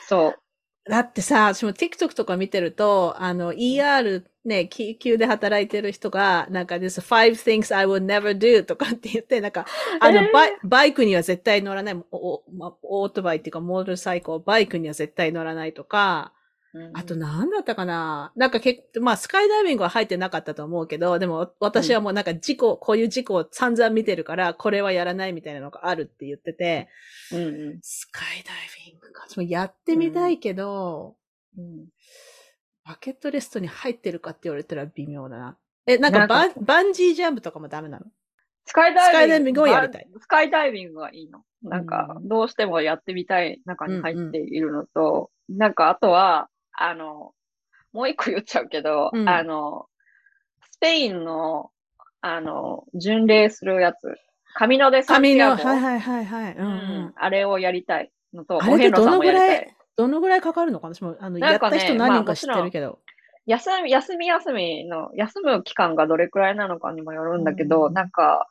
Speaker 2: そう。
Speaker 1: だってさ、私も TikTok とか見てると、あの、ER ね、救急で働いてる人が、なんか this five things I would never do とかって言って、なんか、あの、
Speaker 2: えー。
Speaker 1: バイバイクには絶対乗らない、おおまオートバイっていうか、モーターサイクル、バイクには絶対乗らないとか、
Speaker 2: うん。
Speaker 1: あと何だったかな。なんかけまあ、スカイダイビングは入ってなかったと思うけど、でも私はもうなんか事故、こういう事故を散々見てるから、これはやらないみたいなのがあるって言ってて、
Speaker 2: うんうん。
Speaker 1: スカイダイビングか。やってみたいけど、
Speaker 2: うん
Speaker 1: バケットリストに入ってるかって言われたら微妙だな。え、なんかバンバンジージャンプとかもダメなの？
Speaker 2: スカイダイビング。
Speaker 1: ングをやりたい？
Speaker 2: スカイダイビングがいいの。なんか、
Speaker 1: うん
Speaker 2: どうしてもやってみたい中に入っているのと、なんかあとは、あの、もう一個言っちゃうけど、
Speaker 1: うん
Speaker 2: あの、スペインの、あの、巡礼するやつ、髪のでサンティアゴ
Speaker 1: はいはいはいはい。うんう
Speaker 2: うん
Speaker 1: ん、
Speaker 2: あれをやりたいのと、
Speaker 1: あれ
Speaker 2: さんもやりた
Speaker 1: どのぐら
Speaker 2: い。
Speaker 1: どのぐらいかかるのかな？私も、あの、やった人何人か知ってるけど。
Speaker 2: 休み、休み休みの、休む期間がどれくらいなのかにもよるんだけど、
Speaker 1: うん
Speaker 2: なんか、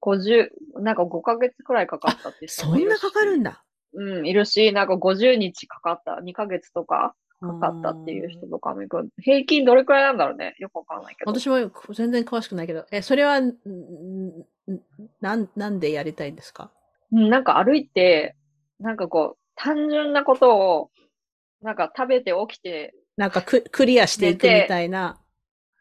Speaker 2: 50、なんか5ヶ月くらいかかったって人
Speaker 1: そんなかかるんだ。
Speaker 2: うん、いるし、なんか50日かかった、2ヶ月とかかかったっていう人とかもいる平均どれくらいなんだろうね？よくわかんないけど。
Speaker 1: 私も全然詳しくないけど、え、それは、んんなん、なんでやりたいんですか？
Speaker 2: うんなんか歩いて、なんかこう、単純なことを、なんか食べて起きて、
Speaker 1: なんかククリアしていくみたいな。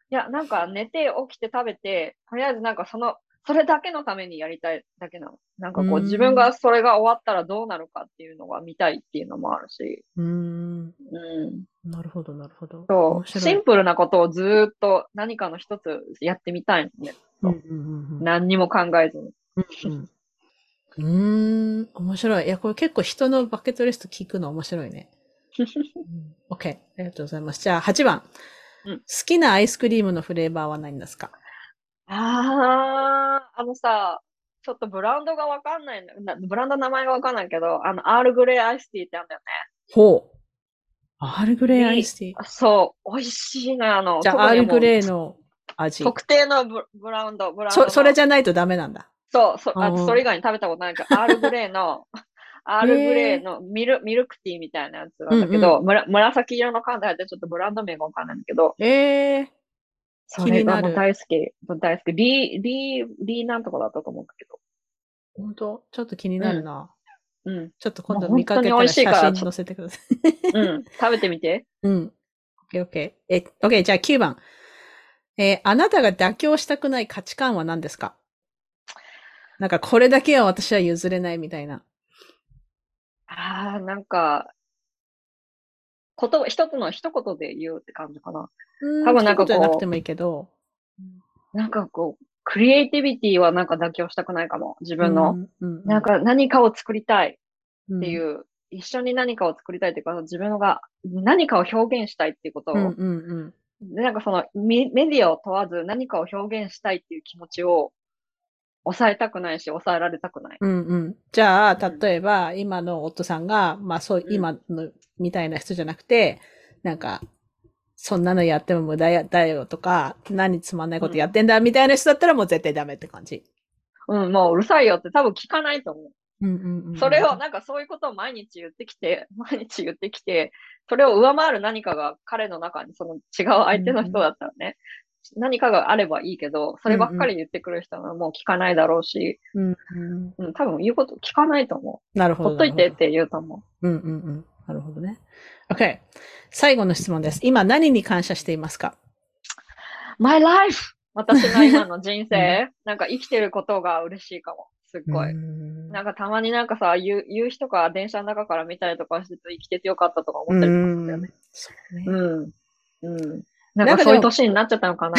Speaker 2: いや、なんか寝て起きて食べて、とりあえずなんかその、それだけのためにやりたいだけなの。なんかこ
Speaker 1: う
Speaker 2: うん自分がそれが終わったらどうなるかっていうのが見たいっていうのもあるし。
Speaker 1: うーん。
Speaker 2: うん。
Speaker 1: なるほど、なるほど。
Speaker 2: そう。シンプルなことをずーっと何かの一つやってみたいのね。
Speaker 1: うんうんうんうん
Speaker 2: 何にも考えずに。
Speaker 1: うんうーん、面白い。いや、これ結構人のバケットリスト聞くの面白いね。うん OK。ありがとうございます。じゃあ、8番。
Speaker 2: うん
Speaker 1: 好きなアイスクリームのフレーバーは何ですか？
Speaker 2: あー、あのさ、ちょっとブランドがわかんないんだなブランドの名前がわかんないけど、あの、アールグレイアイスティーってあるんだよね。
Speaker 1: ほう。アールグレイアイスティー？
Speaker 2: あそう、美味しいな、あの、
Speaker 1: じゃあ、アールグレイの味。
Speaker 2: 特定のブブランド、ブランドの。
Speaker 1: そ、それじゃないとダメなんだ。
Speaker 2: そう、そあ
Speaker 1: うん
Speaker 2: それ以外に食べたことないから、アールグレイの、アールグレイのミルミルクティーみたいなやつなんだけど、
Speaker 1: うん
Speaker 2: むら紫色の缶で入ってちょっとブランド名がわかんないんだけど、
Speaker 1: ええ
Speaker 2: それがもう大好き。もう大好き。リー、リー、リーなんとかだったと思うんだけど。
Speaker 1: 本当？ちょっと気になるな。
Speaker 2: うん。
Speaker 1: ちょっと今度見かけたら写真載せてください。
Speaker 2: うん。食べてみて。
Speaker 1: うん。OK, OK. え、OK, じゃあ9番。えーあなたが妥協したくない価値観は何ですか？なんかこれだけは私は譲れないみたいな。
Speaker 2: ああ、なんか、こと、一つの一言で言うって感じかな。
Speaker 1: うん
Speaker 2: 多分なんかこう
Speaker 1: じゃなくてもいいけど。
Speaker 2: なんかこう、クリエイティビティはなんか妥協したくないかも。自分の。
Speaker 1: うん、うん
Speaker 2: なんか何かを作りたいってい
Speaker 1: うん。
Speaker 2: う、一緒に何かを作りたいっていうか、自分が何かを表現したいっていうことを、
Speaker 1: うんうんうん。
Speaker 2: でなんかそのメメディアを問わず何かを表現したいっていう気持ちを抑えたくないし、抑えられたくない。
Speaker 1: うんうん。じゃあ、
Speaker 2: うん
Speaker 1: 例えば、今の夫さんが、まあそう、
Speaker 2: うん
Speaker 1: 今のみたいな人じゃなくて、なんか、そんなのやっても無駄やだよとか、何つまんないことやってんだみたいな人だったらもう絶対ダメって感じ。
Speaker 2: うん、もううるさいよって多分聞かないと思う。
Speaker 1: うんうんうん。
Speaker 2: それを、なんかそういうことを毎日言ってきて、毎日言ってきて、それを上回る何かが彼の中にその違う相手の人だったらね、何かがあればいいけど、そればっかり言ってくる人はもう聞かないだろうし、
Speaker 1: うんうん。
Speaker 2: うん、多分言うこと聞かないと思う。
Speaker 1: なるほど。
Speaker 2: ほっといてって言うと思
Speaker 1: ほど。うんうんうん。なるほどね。OK。最後の質問です。今何に感謝していますか？
Speaker 2: う。My life! 私の今の人生、なんか生きてることが嬉しいかも。すっごい。
Speaker 1: うん
Speaker 2: なんかたまになんかさ、夕夕日とか電車の中から見たりとかしてて生きててよかったとか思ったりとかするよね。
Speaker 1: そうね。
Speaker 2: うん。うん。な
Speaker 1: なんか
Speaker 2: そういう年になっちゃったのかな。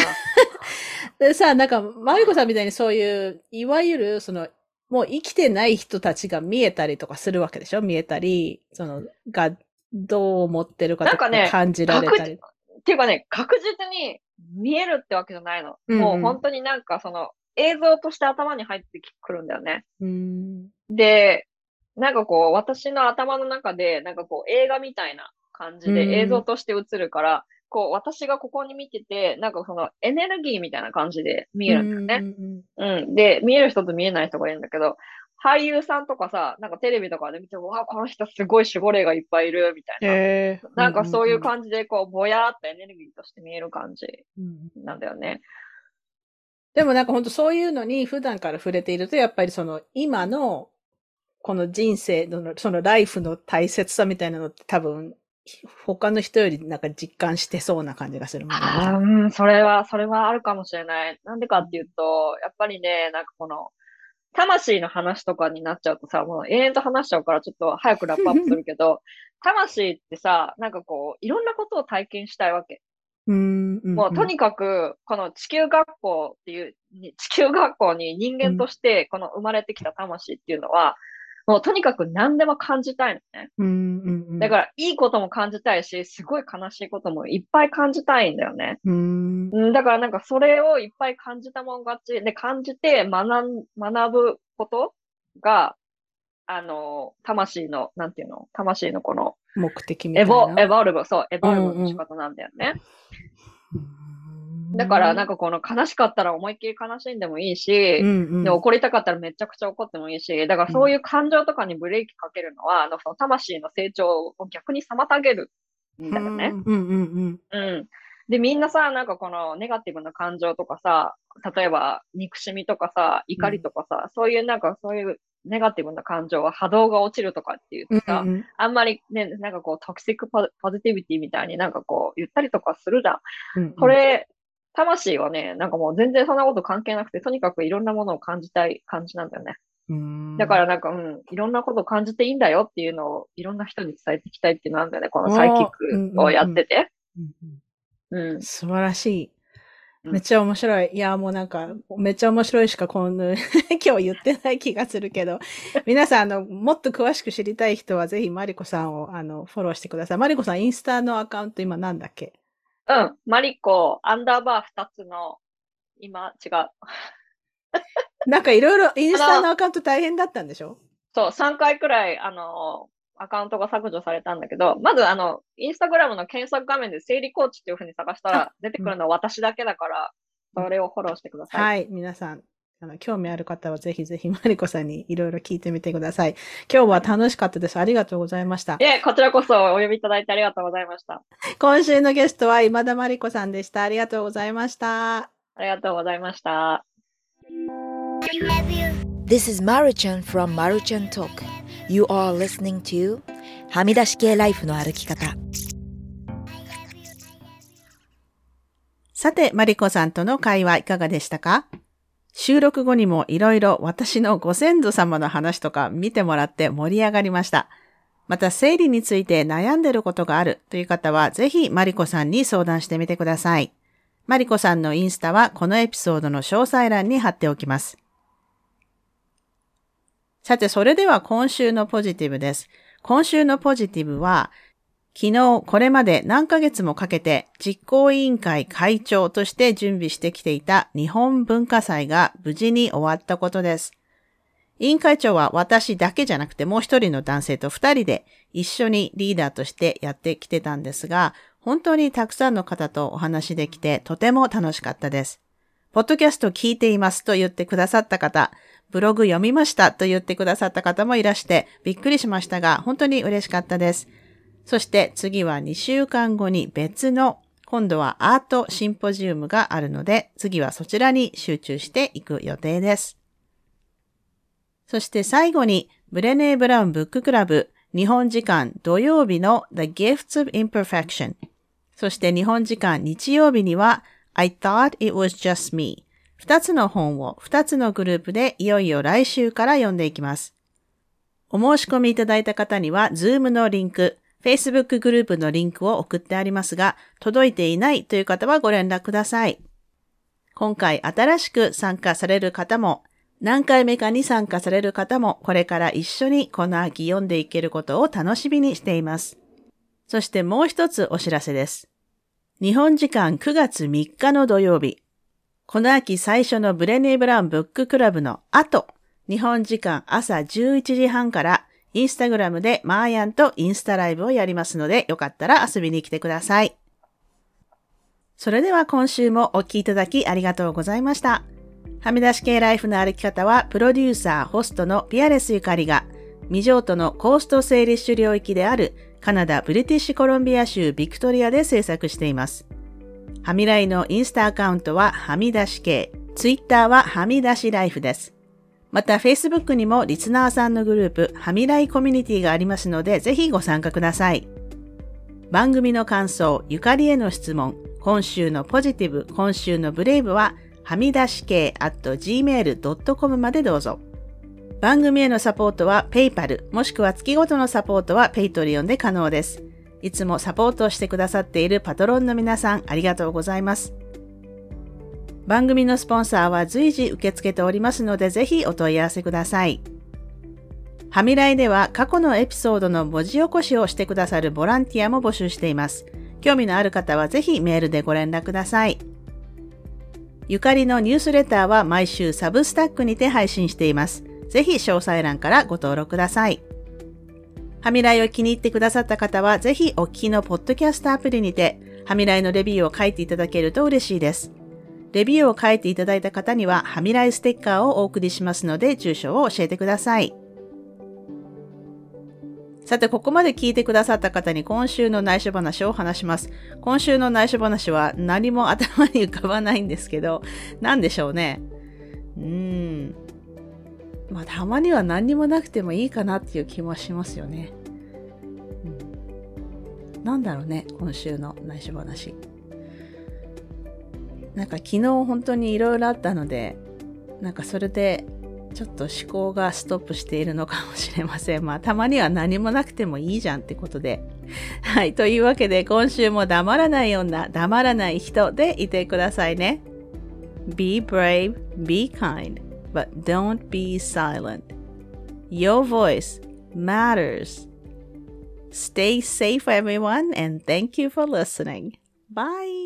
Speaker 1: でさ、なんか、マリコさんみたいにそういう、いわゆる、その、もう生きてない人たちが見えたりとかするわけでしょ？見えたり、その、が、どう思ってるかとか
Speaker 2: なんかね
Speaker 1: 感じられたり。
Speaker 2: っていうかね、確実に見えるってわけじゃないの。
Speaker 1: うんうん
Speaker 2: もう本当になんかその映像として頭に入ってくるんだよね。
Speaker 1: うん。
Speaker 2: で、なんかこう私の頭の中でなんかこう映画みたいな感じ
Speaker 1: うん
Speaker 2: で映像として映るから、こう私がここに見てて、なんかそのエネルギーみたいな感じで見えるんだよね。
Speaker 1: うんうん
Speaker 2: うん。で、見える人と見えない人がいるんだけど、俳優さんとかさ、なんかテレビとかで見ても、わあ、この人すごい守護霊がいっぱいいる、みたいな。なんかそういう感じで、こう、ぼやーっとエネルギーとして見える感じ
Speaker 1: うん
Speaker 2: なんだよね。
Speaker 1: でもなんか本当そういうのに普段から触れていると、やっぱりその今のこの人生の、そのライフの大切さみたいなのって多分他の人よりなんか実感してそうな感じがするもんね。
Speaker 2: あん、それは、それはあるかもしれない。なんでかっていうと、やっぱりね、なんかこの、魂の話とかになっちゃうとさ、もう永遠と話しちゃうからちょっと早くラップアップするけど、魂ってさ、なんかこう、いろんなことを体験したいわけ。もうとにかく、この地球学校っていうに地球学校に人間としてこの生まれてきた魂っていうのは、もうとにかく何でも感じたいのね。
Speaker 1: うんうんうん。
Speaker 2: だから、いいことも感じたいし、すごい悲しいこともいっぱい感じたいんだよね。
Speaker 1: うん。
Speaker 2: うんだからなんかそれをいっぱい感じたもん勝ちで感じて学ん、学ぶことが、あの、魂の、なんていうの？魂のこの、
Speaker 1: 目的みた
Speaker 2: エ
Speaker 1: いな。
Speaker 2: ボ、エボルブ、そう、エボル
Speaker 1: うんうん
Speaker 2: ブの仕方なんだよね。
Speaker 1: うん
Speaker 2: だからなんかこの悲しかったら思いっきり悲しんでもいいし、
Speaker 1: うんうん
Speaker 2: で怒りたかったらめちゃくちゃ怒ってもいいし、だからそういう感情とかにブレーキかけるのは、あの、その魂の成長を逆に妨げるんだよね。
Speaker 1: うんうんうん
Speaker 2: うん。で、みんなさ、なんかこのネガティブな感情とかさ、例えば憎しみとかさ、怒りとかさ、そういうなんかそういうネガティブな感情は波動が落ちるとかって言ってさ、
Speaker 1: うんうん
Speaker 2: あんまりね、なんかこうトキシックポポジティビティみたいになんかこう言ったりとかするじゃん。
Speaker 1: うん。
Speaker 2: これ、魂はね、なんかもう全然そんなこと関係なくて、とにかくいろんなものを感じたい感じなんだよね。
Speaker 1: うん、
Speaker 2: だからなんか、うん、いろんなことを感じていいんだよっていうのをいろんな人に伝えていきたいっていうのなんだよね、このサイキックをやってて。うん。
Speaker 1: 素晴らしい。
Speaker 2: うん
Speaker 1: めっちゃ面白い。いや、もうなんか、めっちゃ面白いしかこの、今日言ってない気がするけど、皆さん、あの、もっと詳しく知りたい人は、ぜひマリコさんを、あの、フォローしてください。マリコさん、インスタのアカウント今なんだっけ？
Speaker 2: うん。マリコ、アンダーバー二つの、今、違う。
Speaker 1: なんかいろいろ、インスタのアカウント大変だったんでしょ？
Speaker 2: そう、3回くらい、あの、アカウントが削除されたんだけど、まずあの、インスタグラムの検索画面で生理コーチっていう風に探したら、出てくるのは私だけだから、それをフォローしてください。
Speaker 1: はい、皆さん。あの興味ある方はぜひぜひ マリコさんにいろいろ聞いてみてください。今日は楽しかったです。ありがとうございました。
Speaker 2: え、こちらこそお呼びいただいてありがとうございました。
Speaker 1: 今週のゲストは今田マリコさんでした。ありがとうございました。
Speaker 2: ありがとうございました。
Speaker 3: This is Maruchan from Maruchan Talk. You are listening to はみ出し系ライフの歩き方。
Speaker 1: さて、マリコさんとの会話いかがでしたか？収録後にもいろいろ私のご先祖様の話とか見てもらって盛り上がりました。また、生理について悩んでることがあるという方は、ぜひマリコさんに相談してみてください。マリコさんのインスタはこのエピソードの詳細欄に貼っておきます。さて、それでは今週のポジティブです。今週のポジティブは、昨日これまで何ヶ月もかけて実行委員会会長として準備してきていた日本文化祭が無事に終わったことです。委員会長は私だけじゃなくてもう一人の男性と二人で一緒にリーダーとしてやってきてたんですが、本当にたくさんの方とお話できてとても楽しかったです。ポッドキャスト聞いていますと言ってくださった方、ブログ読みましたと言ってくださった方もいらしてびっくりしましたが、本当に嬉しかったです。そして次は2週間後に別の今度はアートシンポジウムがあるので、次はそちらに集中していく予定です。そして最後に、ブレネー・ブラウンブッククラブ日本時間土曜日の The Gifts of Imperfection。そして日本時間日曜日には I thought it was just me。二つの本を二つのグループでいよいよ来週から読んでいきます。お申し込みいただいた方には、Zoom のリンク、Facebook グループのリンクを送ってありますが、届いていないという方はご連絡ください。今回新しく参加される方も、何回目かに参加される方も、これから一緒にこの秋読んでいけることを楽しみにしています。そしてもう一つお知らせです。日本時間9月3日の土曜日、この秋最初のブレネー・ブラウンブッククラブの後、日本時間朝11時半からインスタグラムでマーヤンとインスタライブをやりますので、よかったら遊びに来てください。それでは今週もお聴きいただきありがとうございました。はみ出し系ライフの歩き方は、プロデューサー、ホストのピアレスゆかりが、未譲渡のコースト整理種領域であるカナダ・ブリティッシュコロンビア州ビクトリアで制作しています。はみらいのインスタアカウントははみ出し系、ツイッターははみ出しライフです。また Facebook にもリスナーさんのグループ、はみらいコミュニティがありますので、ぜひご参加ください。番組の感想、ゆかりへの質問、今週のポジティブ、今週のブレイブは、はみ出し系 at gmail.com までどうぞ。番組へのサポートは PayPal、もしくは月ごとのサポートは Patreon で可能です。いつもサポートをしてくださっているパトロンの皆さん、ありがとうございます。番組のスポンサーは随時受け付けておりますので、ぜひお問い合わせください。はみらいでは過去のエピソードの文字起こしをしてくださるボランティアも募集しています。興味のある方はぜひメールでご連絡ください。ゆかりのニュースレターは毎週サブスタックにて配信しています。ぜひ詳細欄からご登録ください。はみらいを気に入ってくださった方は、ぜひお聞きのポッドキャストアプリにて、はみらいのレビューを書いていただけると嬉しいです。レビューを書いていただいた方には、はみらいステッカーをお送りしますので、住所を教えてください。さて、ここまで聞いてくださった方に今週の内緒話を話します。今週の内緒話は何も頭に浮かばないんですけど、何でしょうね？うーん。まあ、たまには何にもなくてもいいかなっていう気もしますよね。うん、なんだろうね、今週の内緒話。なんか昨日本当にいろいろあったので、なんかそれでちょっと思考がストップしているのかもしれません。まあたまには何もなくてもいいじゃんってことで。はい。というわけで今週も黙らない女、黙らない人でいてくださいね。Be brave, be kind. but don't be silent. Your voice matters. Stay safe, everyone, and thank you for listening. Bye.